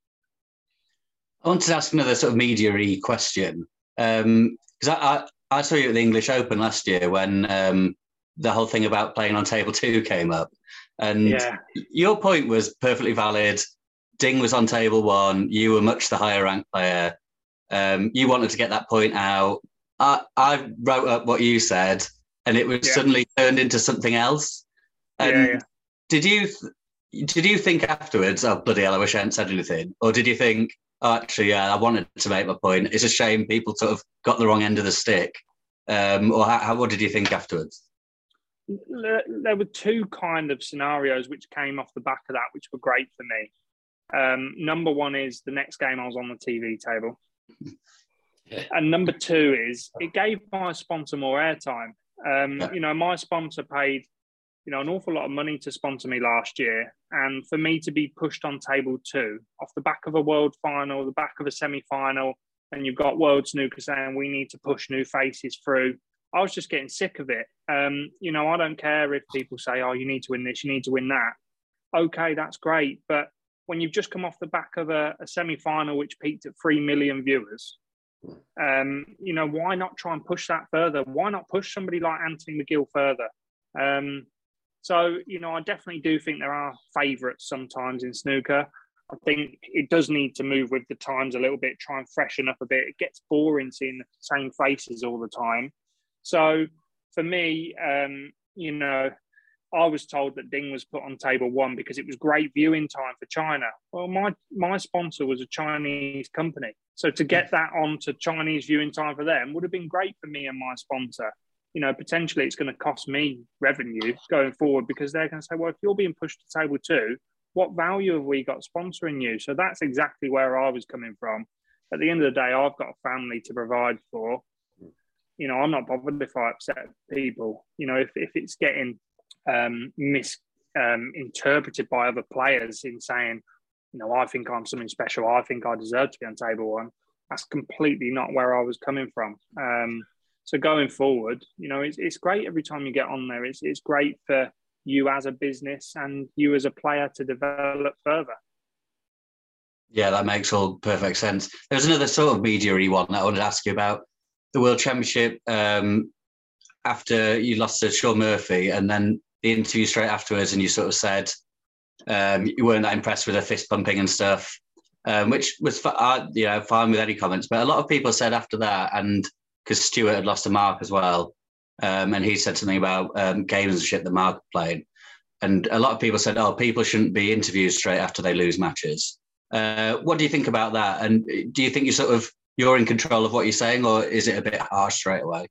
I wanted to ask another sort of media question because um, I, I, I, saw you at the English Open last year when um, the whole thing about playing on table two came up. And Yeah. your point was perfectly valid. Ding was on table one. You were much the higher ranked player. Um, you wanted to get that point out. I, I wrote up what you said, and it was Yeah. suddenly turned into something else. And Yeah, yeah. did you did you think afterwards, oh bloody hell, I wish I hadn't said anything, or did you think, oh, actually, yeah, I wanted to make my point. It's a shame people sort of got the wrong end of the stick. Um, or how, how, what did you think afterwards? there there were two kind of scenarios which came off the back of that, which were great for me. Um, number one is the next game I was on the TV table. Yeah. And number two is it gave my sponsor more airtime. Um, Yeah. You know, my sponsor paid, you know, an awful lot of money to sponsor me last year. And for me to be pushed on table two off the back of a world final, the back of a semi final, and you've got World Snooker saying we need to push new faces through. I was just getting sick of it. Um, you know, I don't care if people say, "Oh, you need to win this, you need to win that." Okay, that's great, but when you've just come off the back of a, a semi-final which peaked at three million viewers, um, you know, why not try and push that further? Why not push somebody like Anthony McGill further? Um, so, you know, I definitely do think there are favourites sometimes in snooker. I think it does need to move with the times a little bit, try and freshen up a bit. It gets boring seeing the same faces all the time. So for me, um, you know, I was told that Ding was put on table one because it was great viewing time for China. Well, my my sponsor was a Chinese company, so to get hmm. that onto Chinese viewing time for them would have been great for me and my sponsor. You know, potentially it's going to cost me revenue going forward because they're going to say, well, if you're being pushed to table two, what value have we got sponsoring you? So that's exactly where I was coming from. At the end of the day, I've got a family to provide for. Hmm. You know, I'm not bothered if I upset people. You know, if, if it's getting um, misinterpreted by other players in saying, you know, I think I'm something special. I think I deserve to be on table one. That's completely not where I was coming from. Um, so going forward, you know, it's, it's great every time you get on there. It's, it's great for you as a business and you as a player to develop further. Yeah, that makes all perfect sense. There's another sort of media one that I wanted to ask you about the World Championship. Um, after you lost to Shaun Murphy, and then the interview straight afterwards, and you sort of said um, you weren't that impressed with the fist pumping and stuff, um, which was uh, you know fine with any comments. But a lot of people said after that, and because Stuart had lost a Mark as well, um, and he said something about um, games and shit that Mark played, and a lot of people said, "Oh, people shouldn't be interviewed straight after they lose matches." Uh, what do you think about that? And do you think you sort of you're in control of what you're saying, or is it a bit harsh straight away?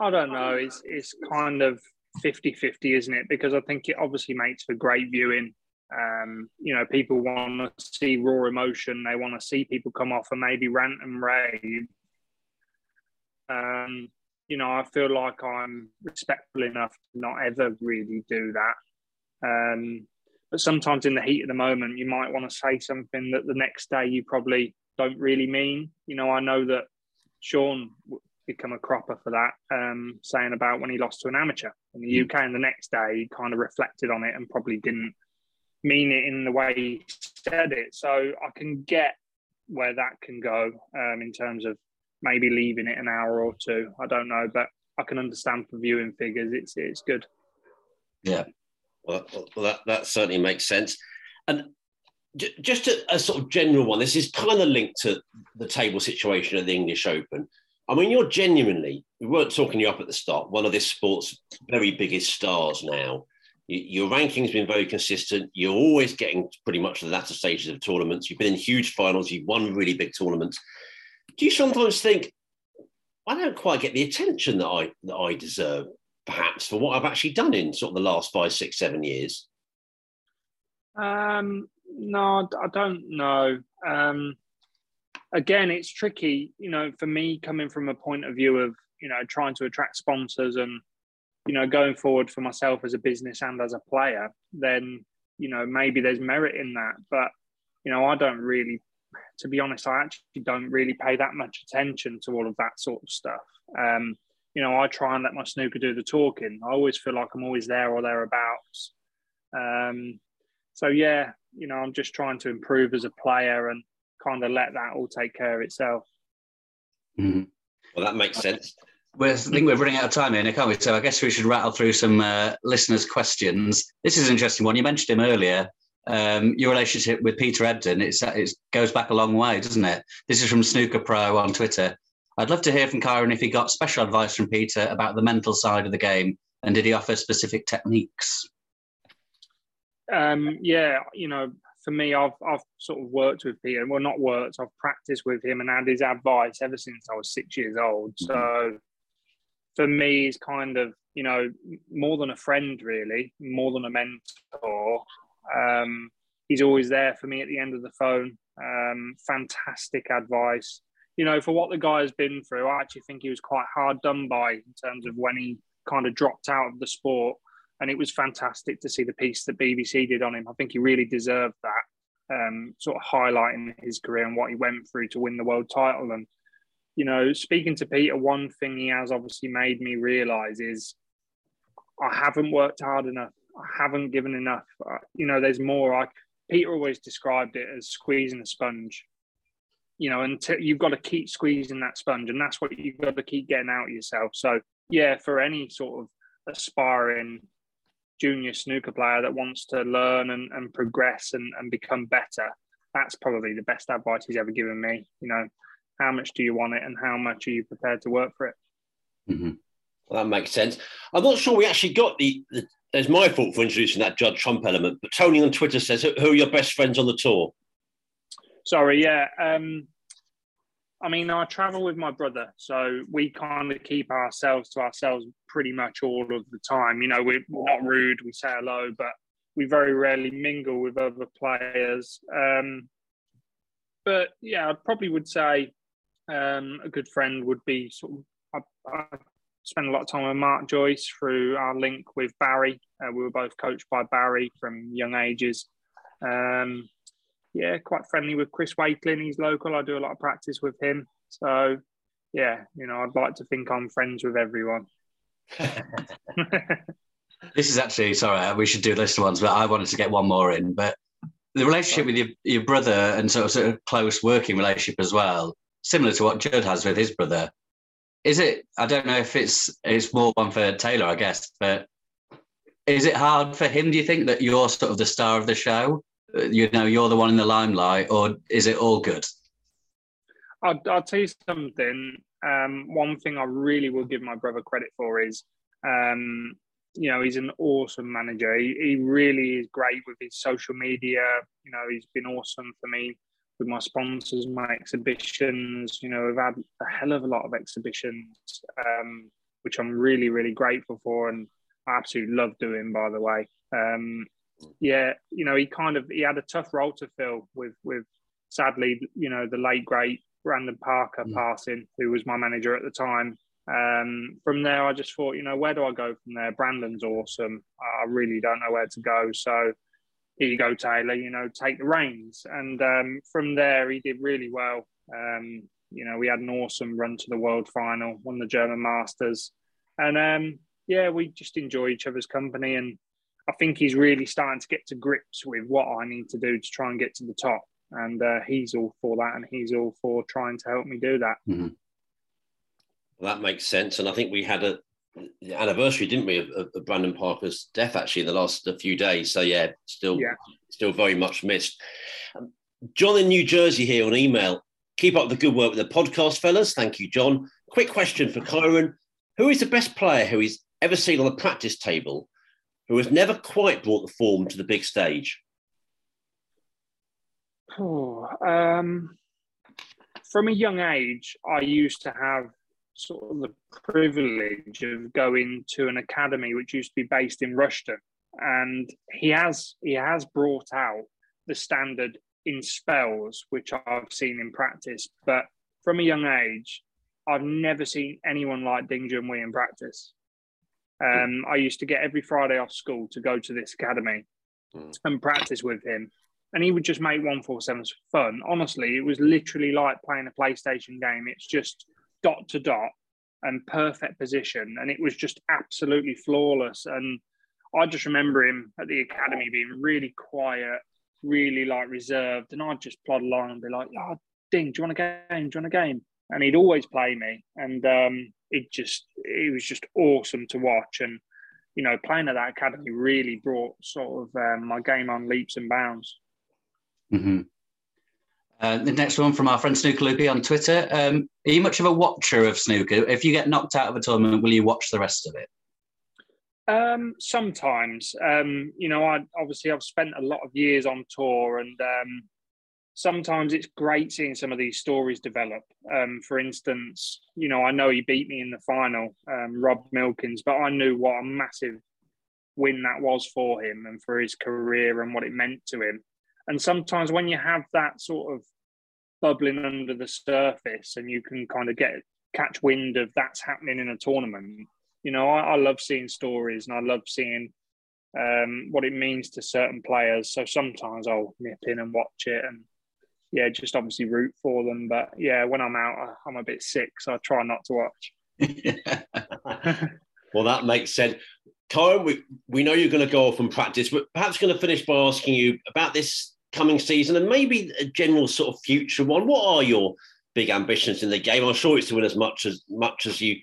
I don't know. It's it's kind of 50-50, isn't it? Because I think it obviously makes for great viewing. Um, you know, people want to see raw emotion. They want to see people come off and maybe rant and rave. Um, you know, I feel like I'm respectful enough to not ever really do that. Um, but sometimes in the heat of the moment, you might want to say something that the next day you probably don't really mean. You know, I know that Shaun become a cropper for that, um, saying about when he lost to an amateur in the UK, and the next day he kind of reflected on it and probably didn't mean it in the way he said it. So I can get where that can go um, in terms of maybe leaving it an hour or two. I don't know, but I can understand for viewing figures. It's it's good. Yeah. Well, well that, that certainly makes sense. And j- just a, a sort of general one, this is kind of linked to the table situation of the English Open. I mean, you're genuinely, we weren't talking you up at the start, one of this sport's very biggest stars now. Your ranking's been very consistent. You're always getting pretty much the latter stages of tournaments. You've been in huge finals. You've won really big tournaments. Do you sometimes think, I don't quite get the attention that I that I deserve, perhaps, for what I've actually done in sort of the last five, six, seven years? Um, no, I don't know. Um, again, it's tricky, you know, for me coming from a point of view of, you know, trying to attract sponsors and, you know, going forward for myself as a business and as a player, then, you know, maybe there's merit in that. But, you know, I don't really, to be honest, I actually don't really pay that much attention to all of that sort of stuff. Um, you know, I try and let my snooker do the talking. I always feel like I'm always there or thereabouts. Um, so yeah, you know, I'm just trying to improve as a player and kind of let that all take care of itself. Mhm. Well, that makes sense. We're, I think we're running out of time here, Nick, aren't we? So I guess we should rattle through some uh, listeners' questions. This is an interesting one. You mentioned him earlier. Um, your relationship with Peter Ebdon, it's, it goes back a long way, doesn't it? This is from Snooker Pro on Twitter. I'd love to hear from Kyren if he got special advice from Peter about the mental side of the game and did he offer specific techniques? Um, yeah, you know, for me, I've I've sort of worked with Peter. Well, not worked. I've practiced with him and had his advice ever since I was six years old. Mm-hmm. So for me, he's kind of you know more than a friend, really, more than a mentor. Um, he's always there for me at the end of the phone. Um, fantastic advice. You know, for what the guy has been through, I actually think he was quite hard done by in terms of when he kind of dropped out of the sport. And it was fantastic to see the piece that BBC did on him. I think he really deserved that, um, sort of highlighting his career and what he went through to win the world title. And, you know, speaking to Peter, one thing he has obviously made me realize is I haven't worked hard enough. I haven't given enough. You know, there's more. I, Peter always described it as squeezing a sponge. You know, until you've got to keep squeezing that sponge, and that's what you've got to keep getting out of yourself. So yeah, for any sort of aspiring junior snooker player that wants to learn and, and progress and, and become better, that's probably the best advice he's ever given me. You know, how much do you want it and how much are you prepared to work for it? Mm-hmm. Well, that makes sense. I'm not sure we actually got the, the there's my fault for introducing that Judd Trump element, but Tony on Twitter says, who are your best friends on the tour? Sorry, yeah. Um, I mean, I travel with my brother, so we kind of keep ourselves to ourselves pretty much all of the time. You know, we're not rude, we say hello, but we very rarely mingle with other players. Um, but yeah, I probably would say um, a good friend would be sort of. I, I spend a lot of time with Mark Joyce through our link with Barry. Uh, we were both coached by Barry from young ages. Um, yeah, quite friendly with Chris Wakelin. He's local. I do a lot of practice with him. So, yeah, you know, I'd like to think I'm friends with everyone. *laughs* this is actually sorry. We should do a list of ones, but I wanted to get one more in. But the relationship with your, your brother and sort of, sort of close working relationship as well, similar to what Judd has with his brother. Is it? I don't know if it's it's more one for Taylor, I guess, but is it hard for him? Do you think that you're sort of the star of the show, you know you're the one in the limelight, or is it all good? I'll, I'll tell you something. Um, one thing I really will give my brother credit for is, um, you know, he's an awesome manager. He, he really is great with his social media. You know, he's been awesome for me with my sponsors, my exhibitions. You know, we've had a hell of a lot of exhibitions, um, which I'm really, really grateful for, and I absolutely love doing. By the way, um, yeah, you know, he kind of he had a tough role to fill with with sadly, you know, the late great Brandon Parker mm. passing, who was my manager at the time. Um, from there, I just thought, you know, where do I go from there? Brandon's awesome. I really don't know where to go. So here you go, Taylor. You know, take the reins. And um, from there, he did really well. Um, you know, we had an awesome run to the world final, won the German Masters, and um, yeah, we just enjoy each other's company and I think he's really starting to get to grips with what I need to do to try and get to the top. And uh, he's all for that, and he's all for trying to help me do that. Mm-hmm. Well, that makes sense. And I think we had a anniversary, didn't we, of, of, Brandon Parker's death actually in the last few days. So yeah, still, yeah. still very much missed. Um, John in New Jersey here on email. Keep up the good work with the podcast, fellas. Thank you, John. Quick question for Kyren: Who is the best player who he's ever seen on the practice table who has never quite brought the form to the big stage? Oh, um, from a young age, I used to have sort of the privilege of going to an academy which used to be based in Rushton, and he has he has brought out the standard in spells, which I've seen in practice. But from a young age, I've never seen anyone like Ding Junhui in practice. Um, I used to get every Friday off school to go to this academy mm. and practice with him. And he would just make 147s fun. Honestly, it was literally like playing a PlayStation game. It's just dot to dot and perfect position. And it was just absolutely flawless. And I just remember him at the academy being really quiet, really like reserved. And I'd just plod along and be like, oh, Ding, do you want a game? Do you want a game? And he'd always play me. And um, it just it was just awesome to watch. And you know, playing at that academy really brought sort of um, my game on leaps and bounds. Mm-hmm. Uh, the next one from our friend Snooker Loopy on Twitter. Um, are you much of a watcher of snooker? If you get knocked out of a tournament, will you watch the rest of it? Um, sometimes, um, you know, I obviously I've spent a lot of years on tour, and um, sometimes it's great seeing some of these stories develop. Um, for instance, you know, I know he beat me in the final, um, Rob Milkins, but I knew what a massive win that was for him and for his career and what it meant to him. And sometimes when you have that sort of bubbling under the surface and you can kind of get catch wind of that's happening in a tournament, you know, I, I love seeing stories and I love seeing um, what it means to certain players. So sometimes I'll nip in and watch it and yeah, just obviously root for them. But yeah, when I'm out, I'm a bit sick, so I try not to watch. *laughs* well, that makes sense. Kyren, we, we know you're going to go off and practice, but perhaps going to finish by asking you about this coming season and maybe a general sort of future one. What are your big ambitions in the game? I'm sure it's to win as much as much as you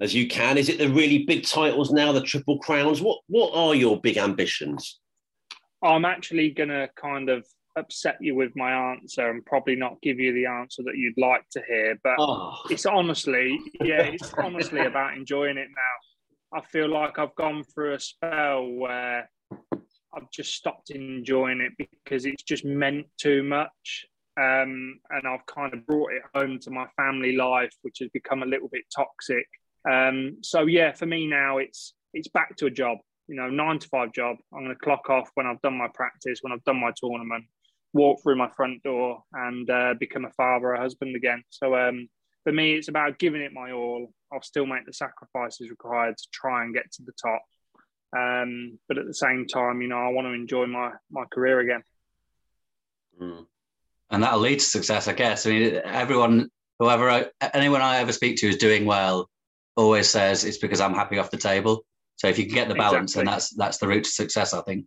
as you can. Is it the really big titles now, the triple crowns? What what are your big ambitions? I'm actually going to kind of upset you with my answer and probably not give you the answer that you'd like to hear. But oh. it's honestly, yeah, it's honestly *laughs* about enjoying it now. I feel like I've gone through a spell where I've just stopped enjoying it because it's just meant too much. Um, and I've kind of brought it home to my family life, which has become a little bit toxic. Um, so yeah, for me now, it's it's back to a job. You know, nine to five job. I'm going to clock off when I've done my practice, when I've done my tournament, walk through my front door, and uh, become a father, a husband again. So um, for me, it's about giving it my all. I'll still make the sacrifices required to try and get to the top. Um, but at the same time, you know, I want to enjoy my my career again. Mm. And that'll lead to success, I guess. I mean, everyone, whoever, I, anyone I ever speak to is doing well, always says it's because I'm happy off the table. So if you can get the balance, exactly. and that's that's the route to success, I think.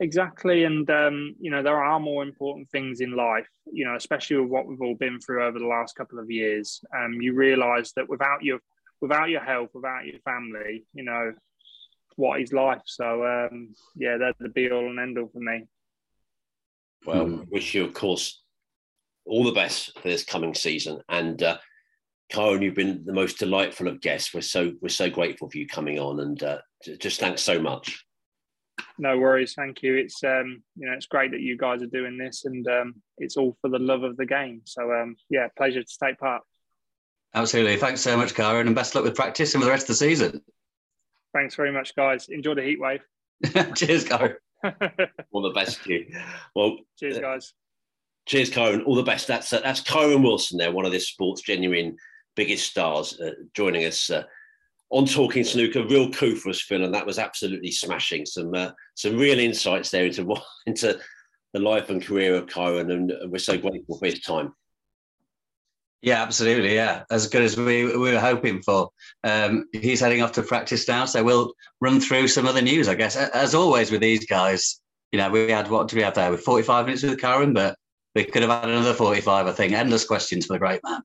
Exactly, and um, you know there are more important things in life. You know, especially with what we've all been through over the last couple of years. Um, you realise that without your without your health, without your family, you know, what is life. So um, yeah, they're the be all and end all for me. Well, wish you, of course, all the best for this coming season. And uh, Kyren, you've been the most delightful of guests. We're so we're so grateful for you coming on, and uh, just thanks so much. No worries, thank you. It's um, you know it's great that you guys are doing this, and um, it's all for the love of the game. So um, yeah, pleasure to take part. Absolutely, thanks so much, Kyren, and best luck with practice and for the rest of the season. Thanks very much, guys. Enjoy the heat wave. *laughs* Cheers, Kyren. *laughs* All the best to you. Well, cheers, uh, guys. Cheers, Kyren. All the best. That's uh, that's Kyren Wilson there, one of this sport's genuine biggest stars, uh, joining us uh, on Talking Snooker. Real us, Phil, and that was absolutely smashing. Some uh, some real insights there into what *laughs* into the life and career of Kyren, and we're so grateful for his time. Yeah, absolutely. Yeah, as good as we, we were hoping for. Um, he's heading off to practice now, so we'll run through some of the news, I guess. As always with these guys, you know, we had what do we have there? With 45 minutes with Kyren, but we could have had another 45, I think. Endless questions for the great man.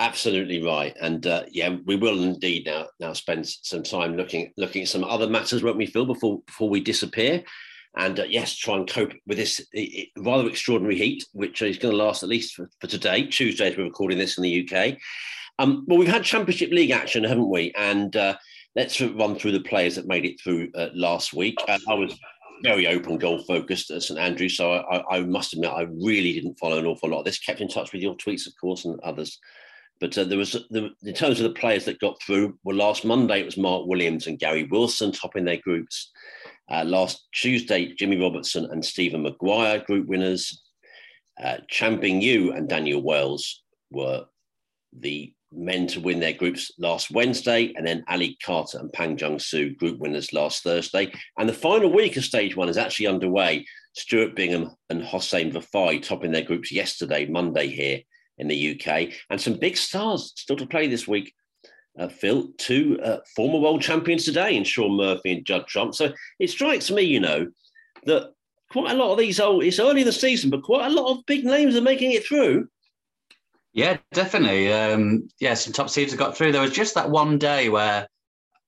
Absolutely right, and uh, yeah, we will indeed now now spend some time looking looking at some other matters, won't we, Phil? Before before we disappear, and uh, yes, try and cope with this rather extraordinary heat, which is going to last at least for, for today, Tuesday, as we're recording this in the UK. Um, well, we've had Championship League action, haven't we? And uh, let's run through the players that made it through uh, last week. Uh, I was very open goal focused at St Andrews, so I, I, must admit I really didn't follow an awful lot of this. Kept in touch with your tweets, of course, and others. But uh, there was, the, in terms of the players that got through, well, last Monday it was Mark Williams and Gary Wilson topping their groups. Uh, last Tuesday, Jimmy Robertson and Stephen Maguire, group winners. Uh, Chang Bingyu and Daniel Wells were the men to win their groups last Wednesday, and then Ali Carter and Pang Junxu, group winners last Thursday. And the final week of stage one is actually underway. Stuart Bingham and Hossein Vafaei topping their groups yesterday, Monday, here in the UK. And some big stars still to play this week uh, Phil, two uh, former world champions today in Shaun Murphy and Judd Trump. So it strikes me, you know, that quite a lot of these old, it's early in the season, but quite a lot of big names are making it through. Yeah, definitely. Um, yeah, some top seeds have got through. There was just that one day where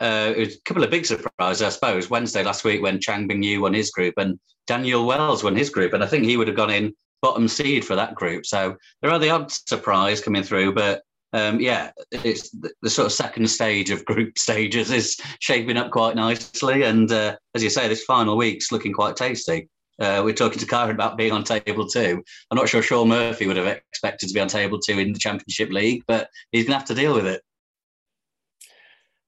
uh, it was a couple of big surprises, I suppose. Wednesday last week when Chang Bingyu won his group and Daniel Wells won his group, and I think he would have gone in bottom seed for that group. So there are the odd surprise coming through, but um, yeah, it's the, the, sort of second stage of group *laughs* stages is shaping up quite nicely. And uh, as you say, this final week's looking quite tasty. Uh, we're talking to Kyren about being on table two. I'm not sure Shaun Murphy would have expected to be on table two in the Championship League, but he's going to have to deal with it.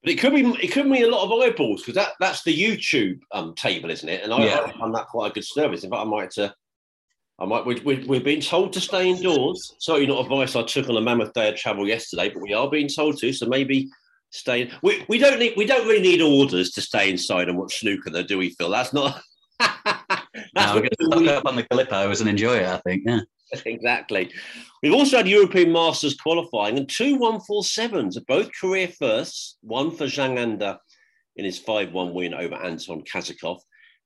But it could be it could be a lot of eyeballs because that, that's the YouTube um, table, isn't it? And I, yeah. I find that quite a good service. In fact, I might uh, I might. We, we, we're being told to stay indoors. Certainly not advice I took on a mammoth day of travel yesterday, but we are being told to. So maybe stay. We, we don't need. We don't really need orders to stay inside and watch snooker, though, do we, Phil? That's not. *laughs* That's no, we're going to up on the Calippo and enjoy it. I think. Yeah. *laughs* exactly. We've also had European Masters qualifying and two 147s, both career firsts. One for Zhang Anda in his 5 1 win over Anton Kazakov.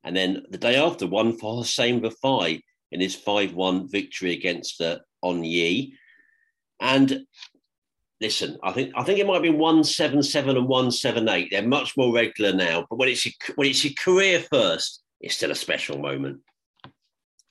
And then the day after, one for Hossein Vafaei in his 5 1 victory against uh, On Yee. And listen, I think I think it might be 177 and 178. They're much more regular now, but when it's your, when it's your career first, it's still a special moment.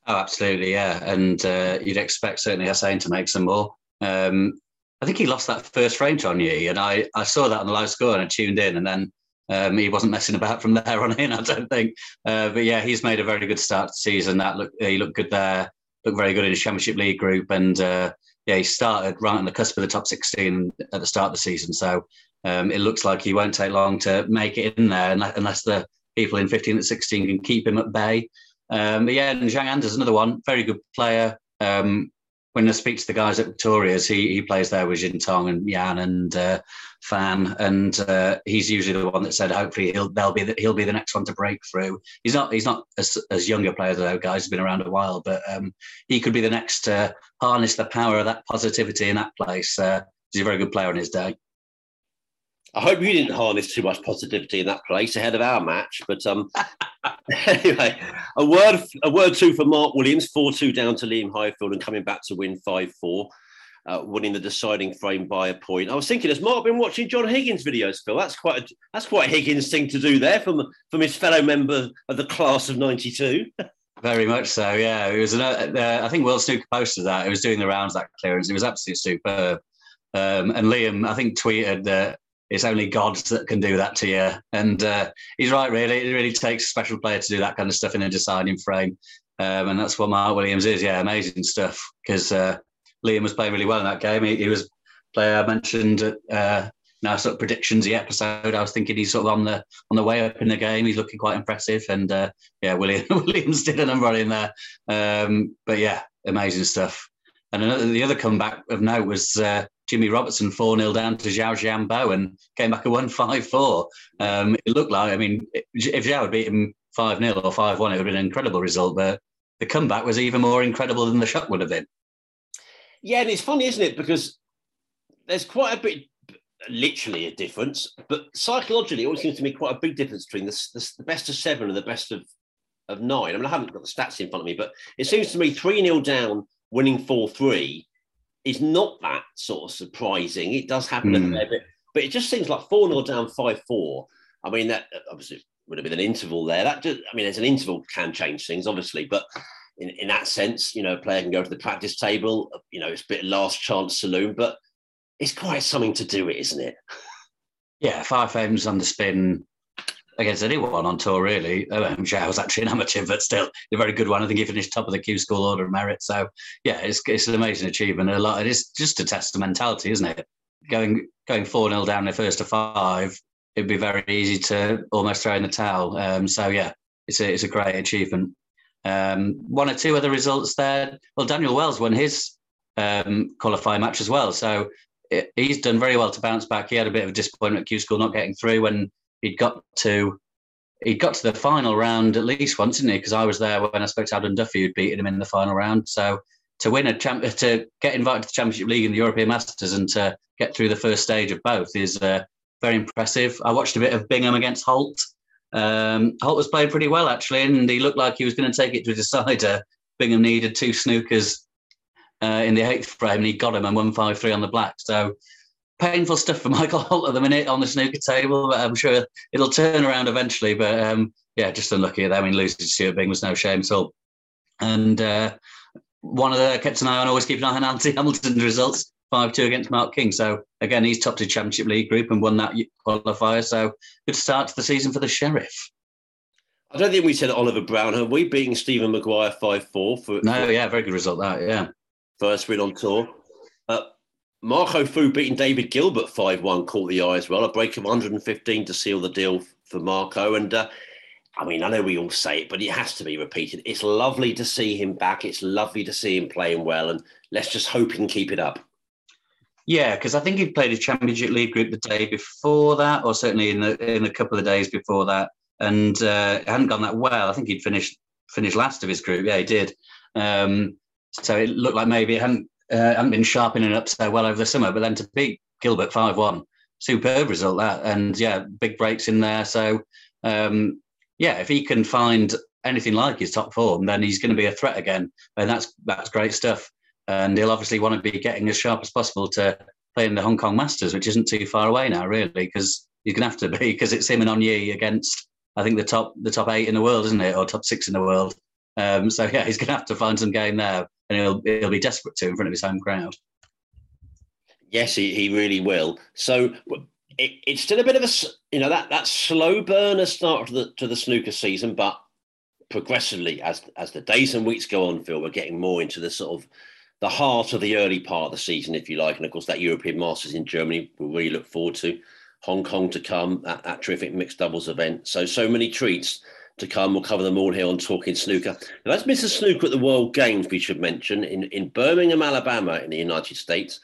Oh, absolutely, yeah. And uh, you'd expect certainly Hossein to make some more. Um, I think he lost that first frame to On and I, I saw that on the live score and I tuned in, and then um, he wasn't messing about from there *laughs* on in, I don't think. Uh, but yeah, he's made a very good start to the season. That look, he looked good there. Looked very good in his Championship League group, and uh, yeah, he started right on the cusp of the top 16 at the start of the season. So um, it looks like he won't take long to make it in there, unless the people in 15 and 16 can keep him at bay. Um, but yeah, and Zhang Anda's another one, very good player. Um, when I speak to the guys at Victoria's, he he plays there with Xintong and Yan and uh, Fan, and uh, he's usually the one that said hopefully he'll they'll be the, he'll be the next one to break through. He's not he's not as, as younger player though, guys. He's been around a while, but um, he could be the next to harness the power of that positivity in that place. Uh, he's a very good player on his day. I hope you didn't harness too much positivity in that place ahead of our match. But um, *laughs* *laughs* anyway, a word, a word two for Mark Williams, four two down to Liam Highfield and coming back to win five four. Uh, winning the deciding frame by a point. I was thinking, has Mark been watching John Higgins videos, Phil? That's quite a, that's quite a Higgins thing to do there from from his fellow member of the class of '92. *laughs* Very much so, yeah. It was, uh, I think Will Snooker posted that. It was doing the rounds that clearance. It was absolutely superb. Um, and Liam, I think, tweeted that it's only gods that can do that to you. And uh, he's right, really. It really takes a special player to do that kind of stuff in a deciding frame. Um, and that's what Mark Williams is. Yeah, amazing stuff. Because uh, Liam was playing really well in that game. He, he was player I mentioned at uh, now sort of predictions the episode. I was thinking he's sort of on the on the way up in the game. He's looking quite impressive. And uh, yeah, William, *laughs* Williams did a number in there. Um, but yeah, amazing stuff. And another, the other comeback of note was uh, Jimmy Robertson 4 0 down to Zhao Jianbo and came back a 1 *laughs* 5 4. Um, it looked like, I mean, if Zhao had beat him 5 0 or 5 1, it would have been an incredible result. But the comeback was even more incredible than the shot would have been. Yeah, and it's funny, isn't it? Because there's quite a bit, literally a difference, but psychologically, it always seems to me quite a big difference between the, the, the best of seven and the best of, of nine. I mean, I haven't got the stats in front of me, but it seems to me 3 0 down, winning 4 3 is not that sort of surprising. It does happen mm. a fair bit, but it just seems like 4 0 down 5 4. I mean, that obviously would have been an interval there. That just, I mean, there's an interval can change things, obviously, but in, in that sense, you know, a player can go to the practice table, you know, it's a bit of last chance saloon, but it's quite something to do it, isn't it? Yeah, five frames under spin against anyone on tour, really. Um, was actually an amateur, but still a very good one. I think he finished top of the Q School Order of Merit. So, yeah, it's, it's an amazing achievement. A lot. It's just a test of mentality, isn't it? Going going four 0 down the first to five, it'd be very easy to almost throw in the towel. Um, so, yeah, it's a it's a great achievement. Um, one or two other results there. Well, Daniel Wells won his um, qualifying match as well. So he's done very well to bounce back. He had a bit of a disappointment at Q School not getting through when he'd got to he'd got to the final round at least once, didn't he? Because I was there when I spoke to Adam Duffy, who'd beaten him in the final round. So to win a champ, to get invited to the Championship League and the European Masters, and to get through the first stage of both is uh, very impressive. I watched a bit of Bingham against Holt. Um, Holt was playing pretty well actually, and he looked like he was going to take it to a decider. Bingham needed two snookers uh, in the eighth frame, and he got him and won five three on the black. So painful stuff for *laughs* Michael Holt at the minute on the snooker table, but I'm sure it'll turn around eventually. But um, yeah, just unlucky at that. I mean, losing to Stuart Bing was no shame at all. And uh, one of the kept an eye on, always keep an eye on Anthony *laughs* Hamilton's results. 5 2 against Mark King. So, again, he's topped the Championship League group and won that qualifier. So, good start to the season for the Sheriff. I don't think we said Oliver Brown. Have we beating Stephen Maguire 5 4 for. No, yeah, very good result, that, yeah. First win on tour. Uh, Marco Fu beating David Gilbert 5 1 caught the eye as well. A break of 115 to seal the deal for Marco. And uh, I mean, I know we all say it, but it has to be repeated. It's lovely to see him back. It's lovely to see him playing well. And let's just hope he can keep it up. Yeah, because I think he played a Championship League group the day before that, or certainly in the, in a couple of days before that, and uh, it hadn't gone that well. I think he'd finished finished last of his group. Yeah, he did. Um, so it looked like maybe it hadn't uh, hadn't been sharpening up so well over the summer. But then to beat Gilbert five one, superb result that, and yeah, big breaks in there. So um, yeah, if he can find anything like his top form, then he's going to be a threat again, and that's that's great stuff and he'll obviously want to be getting as sharp as possible to play in the Hong Kong Masters, which isn't too far away now, really, because he's going to have to be because it's him and On Yee against I think the top the top eight in the world, isn't it, or top six in the world? Um, so yeah, he's going to have to find some game there, and he'll he'll be desperate to in front of his home crowd. Yes, he, he really will. So it, it's still a bit of a you know that that slow burner start to the to the snooker season, but progressively as as the days and weeks go on, Phil, we're getting more into the sort of the heart of the early part of the season, if you like. And of course, that European Masters in Germany, we really look forward to. Hong Kong to come, that, that terrific mixed doubles event. So, so many treats to come. We'll cover them all here on Talking Snooker. Now, that's Mr. Snooker at the World Games, we should mention, in, in Birmingham, Alabama, in the United States,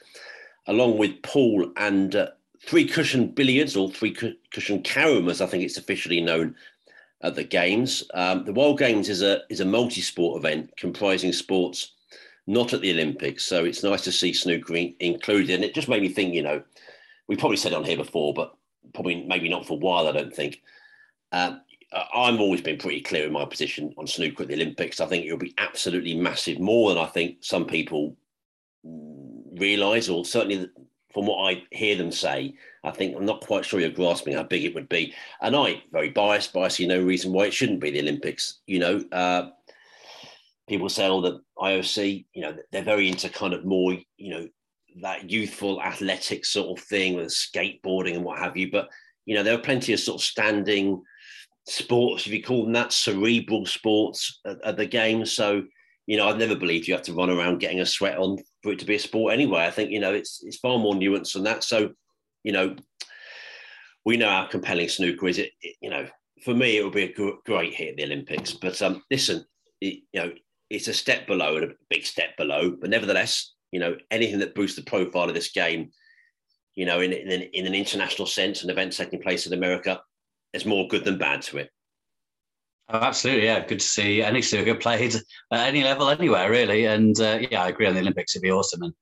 along with pool and uh, three cushion billiards, or three cushion carom, as I think it's officially known at the Games. Um, the World Games is a, is a multi sport event comprising sports not at the Olympics. So it's nice to see snooker included. And it just made me think, you know, we probably said on here before, but probably maybe not for a while, I don't think. Um, I've always been pretty clear in my position on snooker at the Olympics. I think it'll be absolutely massive, more than I think some people realise, or certainly from what I hear them say, I think I'm not quite sure you're grasping how big it would be. And I, very biased, but I see no reason why it shouldn't be the Olympics. You know, uh, people say, oh, the IOC, you know, they're very into kind of more, you know, that youthful athletic sort of thing with skateboarding and what have you. But, you know, there are plenty of sort of standing sports, if you call them that, cerebral sports at, at the game. So, you know, I've never believed you have to run around getting a sweat on for it to be a sport anyway. I think, you know, it's it's far more nuanced than that. So, you know, we know how compelling snooker is. It, it you know, for me, it would be a great hit at the Olympics. But um, listen, it, you know, it's a step below and a big step below. But nevertheless, you know, anything that boosts the profile of this game, you know, in, in, in an international sense, an event taking place in America, there's more good than bad to it. Oh, absolutely, yeah. Good to see any snooker played at any level, anywhere, really. And uh, yeah, I agree on the Olympics; it'd be awesome. And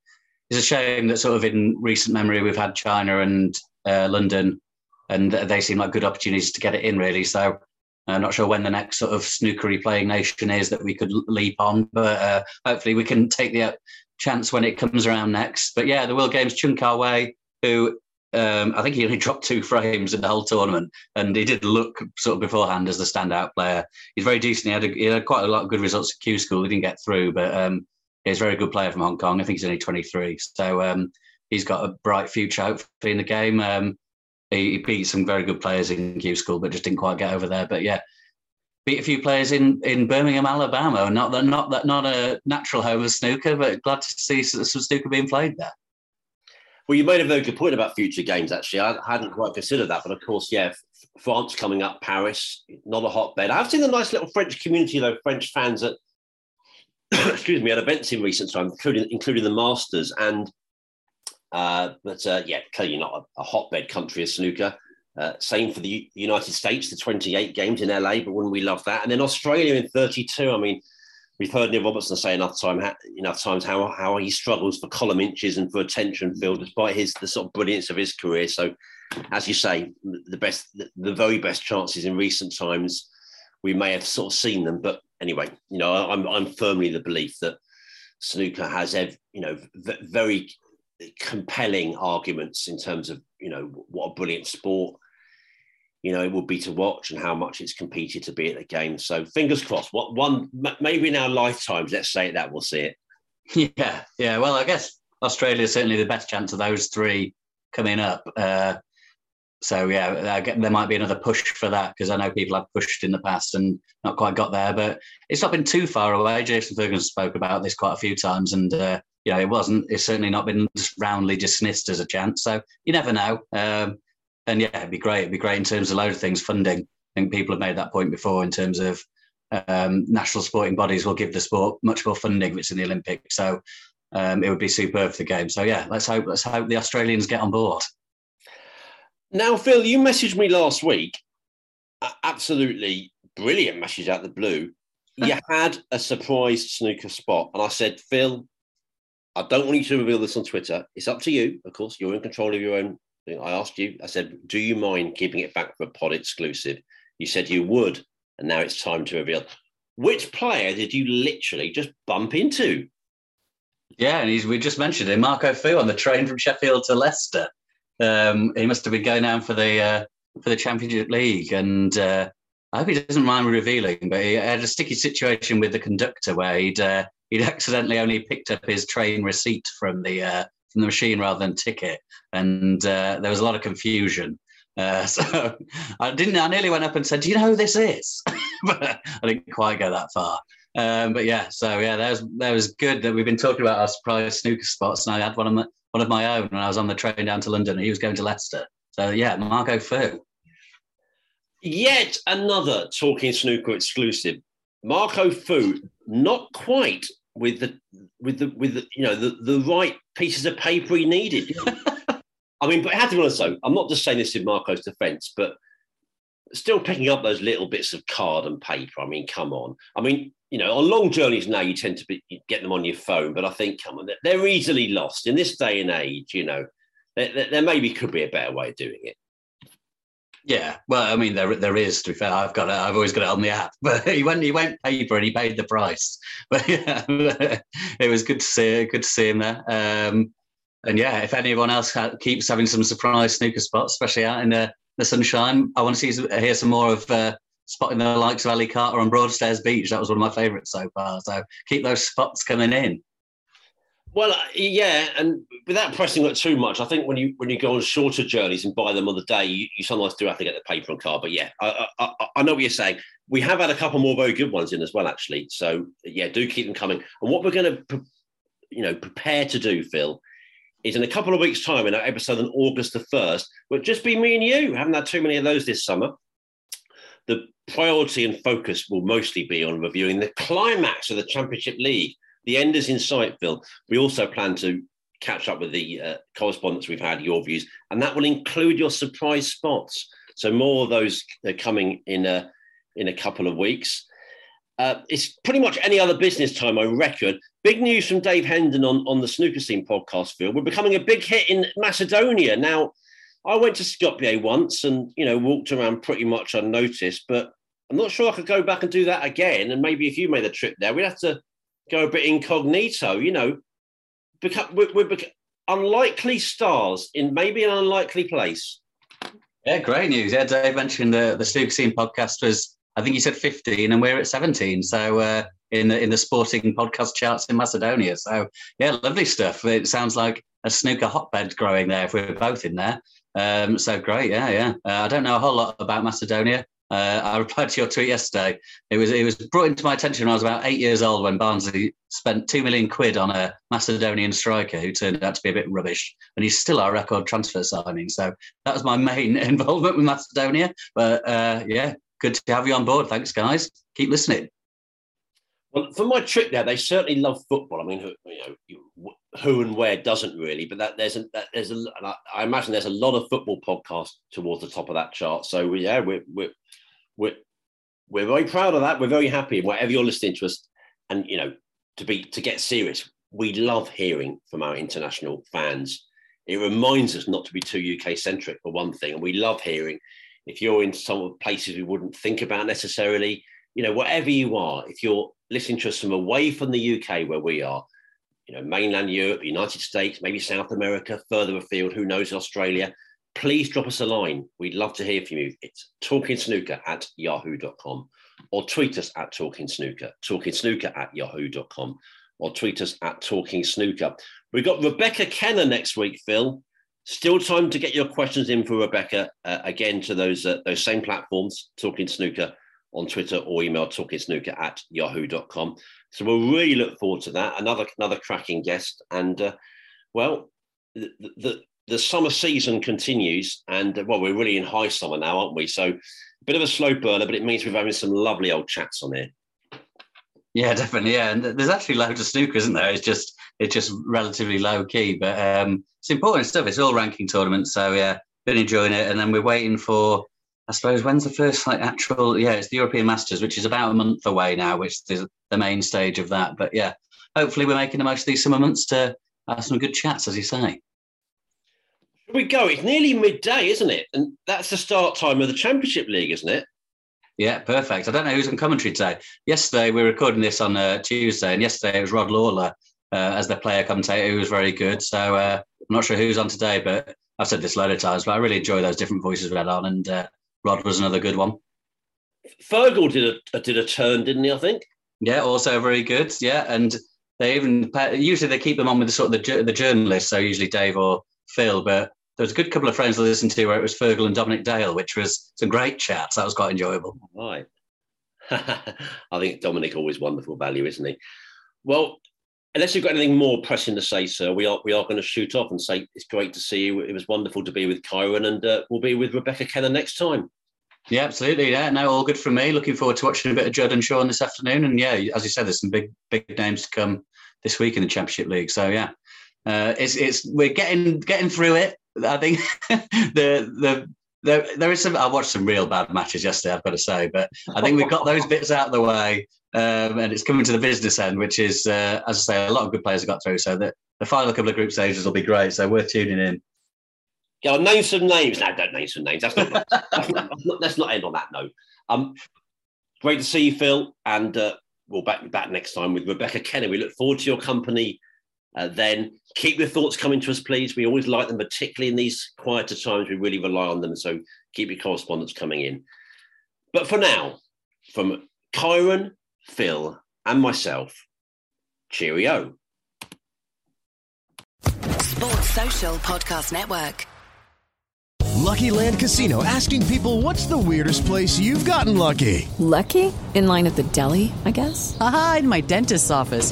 it's a shame that sort of in recent memory we've had China and uh, London, and they seem like good opportunities to get it in, really. So I'm not sure when the next sort of snookery playing nation is that we could leap on, but uh, hopefully we can take the uh, chance when it comes around next. But yeah, the World Games, Cheung Ka Wai, who um, I think he only *laughs* dropped two frames in the whole tournament, and he did look sort of beforehand as the standout player. He's very decent. He had, a, he had quite a lot of good results at Q School. He didn't get through, but um, he's a very good player from Hong Kong. I think he's only 23, so um, he's got a bright future hopefully in the game. Um, he, beat some very good players in Q School, but just didn't quite get over there. But yeah, beat a few players in, in Birmingham, Alabama. Not that not that not a natural home of snooker, but glad to see some snooker being played there. Well, you made a very good point about future games. Actually, I hadn't quite considered that, but of course, yeah, France coming up, Paris, not a hotbed. I've seen a nice little French community though, French fans at *coughs* excuse me at events in recent times, including including the Masters and uh, but uh, yeah, clearly not a, a, hotbed country of snooker. Uh, same for the United States, the 28 games in LA, but wouldn't we love that? And then Australia in 32. I mean, we've heard Neil Robertson say enough time, enough times how how he struggles for column inches and for attention, Phil, despite his the sort of brilliance of his career. So, as you say, the best, the very best chances in recent times, we may have sort of seen them. But anyway, you know, I'm I'm firmly the belief that snooker has, ev- you know, v- very compelling arguments in terms of, you know, what a brilliant sport, you know, it would be to watch and how much it's competed to be at the game. So fingers crossed. What one maybe in our lifetimes, let's say that we'll see it. *laughs* Yeah, yeah. Well, I guess Australia is certainly the best chance of those three coming up. Uh, so yeah, there might be another push for that because I know people have pushed in the past and not quite got there, but it's not been too far away. Jason Ferguson spoke about this quite a few times, and uh, you know it wasn't. It's certainly not been roundly dismissed as a chance. So you never know. Um, and yeah, it'd be great. It'd be great in terms of a load of things. Funding. I think people have made that point before in terms of um, national sporting bodies will give the sport much more funding if it's in the Olympics. So um, it would be superb for the game. So yeah, let's hope let's hope the Australians get on board. Now, Phil, you messaged me last week. Absolutely brilliant message out the blue. *laughs* You had a surprise snooker spot, and I said, Phil, I don't want you to reveal this on Twitter. It's up to you. Of course, you're in control of your own. I asked you. I said, do you mind keeping it back for a pod exclusive? You said you would, and now it's time to reveal. Which player did you literally just bump into? Yeah, and we just mentioned him, Marco Fu, on the train from Sheffield to Leicester. Um, he must have been going down for the uh, for the Championship League, and uh, I hope he doesn't mind me revealing, but he had a sticky situation with the conductor where he'd uh, he'd accidentally only picked up his train receipt from the uh, from the machine rather than ticket, and uh, there was a lot of confusion. Uh, *laughs* so I didn't. I nearly went up and said, "Do you know who this is?" *laughs* but I didn't quite go that far. Um, but yeah, so yeah, that was that was good that we've been talking about our surprise snooker spots, and I had one of my, one of my own when I was on the train down to London, and he was going to Leicester. So yeah, Marco Fu. Yet another talking snooker exclusive. Marco Fu, not quite with the with the with the you know the, the right pieces of paper he needed. *laughs* I mean, but it had to be honest though. I'm not just saying this in Marco's defence, but still picking up those little bits of card and paper. I mean, come on. I mean, you know, on long journeys now, you tend to be, get them on your phone, but I think, come on, they're easily lost in this day and age. You know, there, there maybe could be a better way of doing it. Yeah, well, I mean, there there is. To be fair, I've got it. I've always got it on the app. *laughs* But he went he went paper and he paid the price. *laughs* But yeah, *laughs* it was good to see good to see him there. Um, and yeah, if anyone else ha- keeps having some surprise snooker spots, especially out in the, the sunshine, I want to see hear some more of uh, spotting the likes of Ali Carter on Broadstairs Beach. That was one of my favourites so far. So keep those spots coming in. Well, uh, yeah, and without pressing it too much, I think when you when you go on shorter journeys and buy them on the day, you, you sometimes do have to get the paper and card. But yeah, I, I, I, know what you're saying. We have had a couple more very good ones in as well, actually. So yeah, do keep them coming. And what we're going to, you know, prepare to do, Phil, is in a couple of weeks' time in our episode on August the first. Will just be me and you. Haven't had too many of those this summer the priority and focus will mostly be on reviewing the climax of the Championship League. The end is in sight, Phil. We also plan to catch up with the uh, correspondents we've had, your views, and that will include your surprise spots. So more of those are coming in a in a couple of weeks. Uh, it's pretty much any other business time, I reckon. Big news from Dave Hendon on, on the Snooker Scene podcast, Phil. We're becoming a big hit in Macedonia. Now, I went to Skopje once and you know walked around pretty much unnoticed, but I'm not sure I could go back and do that again. And maybe if you made a trip there, we'd have to go a bit incognito. You know, become we're, we're unlikely stars in maybe an unlikely place. Yeah, great news. Yeah, Dave mentioned the the Snooker Scene podcast was I think you said 15, and we're at 17. So uh, in the in the sporting podcast charts in Macedonia. So yeah, lovely stuff. It sounds like a snooker hotbed growing there if we're both in there. Um, so great, yeah, yeah. Uh, I don't know a whole lot about Macedonia. Uh, I replied to your tweet yesterday. It was it was brought into my attention when I was about eight years old when Barnsley spent two million quid on a Macedonian striker who turned out to be a bit rubbish, and he's still our record transfer signing. So that was my main *laughs* involvement with Macedonia. But uh, yeah, good to have you on board. Thanks, guys. Keep listening. Well, for my trip there, they certainly love football. I mean, who, you know, who and where doesn't really, but that there's a that, there's a I, I imagine there's a lot of football podcasts towards the top of that chart. So yeah, we're we're we're we're very proud of that. We're very happy. Whatever you're listening to us, and you know, to be to get serious, we love hearing from our international fans. It reminds us not to be too UK centric for one thing, and we love hearing if you're in some of places we wouldn't think about necessarily. You know, whatever you are, if you're listening to us from away from the UK where we are, you know, mainland Europe, United States, maybe South America, further afield, who knows, Australia, please drop us a line. We'd love to hear from you. It's talkingsnooker at yahoo.com or tweet us at talking snooker, talking snooker at yahoo.com or tweet us at talking snooker. We've got Rebecca Kenna next week, Phil. Still time to get your questions in for Rebecca. Uh, again, to those uh, those same platforms, Talking Snooker on Twitter or email talkingsnooker at yahoo.com. So we'll really look forward to that. Another another cracking guest. And uh, well, the, the, the summer season continues, and uh, well, we're really in high summer now, aren't we? So a bit of a slow burner, but it means we're having some lovely old chats on here. Yeah, definitely. Yeah, and there's actually loads of snooker, isn't there? It's just it's just relatively low key, but um, it's important stuff. It's all ranking tournaments, so yeah, been enjoying it. And then we're waiting for, I suppose, when's the first like actual? Yeah, it's the European Masters, which is about a month away now, which is the main stage of that. But yeah, hopefully we're making the most of these summer months to have some good chats, as you say. We go. It's nearly midday, isn't it? And that's the start time of the Championship League, isn't it? Yeah, perfect. I don't know who's on commentary today. Yesterday, we were recording this on uh, Tuesday, and yesterday it was Rod Lawler uh, as the player commentator, who was very good. So uh, I'm not sure who's on today, but I've said this a lot of times, but I really enjoy those different voices we had on, and uh, Rod was another good one. Fergal did a did a turn, didn't he? I think. Yeah, also very good. Yeah, and they even usually they keep them on with the sort of the, the journalists, so usually Dave or Phil, but there was a good couple of friends to listen to where it was Fergal and Dominic Dale, which was some great chats. That was quite enjoyable. Right. *laughs* I think Dominic always wonderful value, isn't he? Well, unless you've got anything more pressing to say, sir, we are we are going to shoot off and say it's great to see you. It was wonderful to be with Kyren, and uh, we'll be with Rebecca Kenna next time. Yeah, absolutely. Yeah, no, all good from me. Looking forward to watching a bit of Judd and Shaun this afternoon. And yeah, as you said, there's some big big names to come this week in the Championship League. So yeah, uh, it's it's we're getting getting through it. I think *laughs* the the there, there is some. I watched some real bad matches yesterday. I've got to say, but I think we've got those bits out of the way, um, and it's coming to the business end, which is, uh, as I say, a lot of good players have got through. So the, the final couple of group stages will be great. So worth tuning in. Yeah, I'll name some names. No, don't name some names. That's not. that's not, let's not end on that note. Um, great to see you, Phil, and uh, we'll back back next time with Rebecca Kenna. We look forward to your company uh, then keep your thoughts coming to us, please. We always like them, particularly in these quieter times. We really rely on them. So keep your correspondence coming in. But for now, from Kyren, Phil, and myself, cheerio. Sports Social Podcast Network. Lucky Land Casino asking people what's the weirdest place you've gotten lucky? Lucky? In line at the deli, I guess? Aha, in my dentist's office.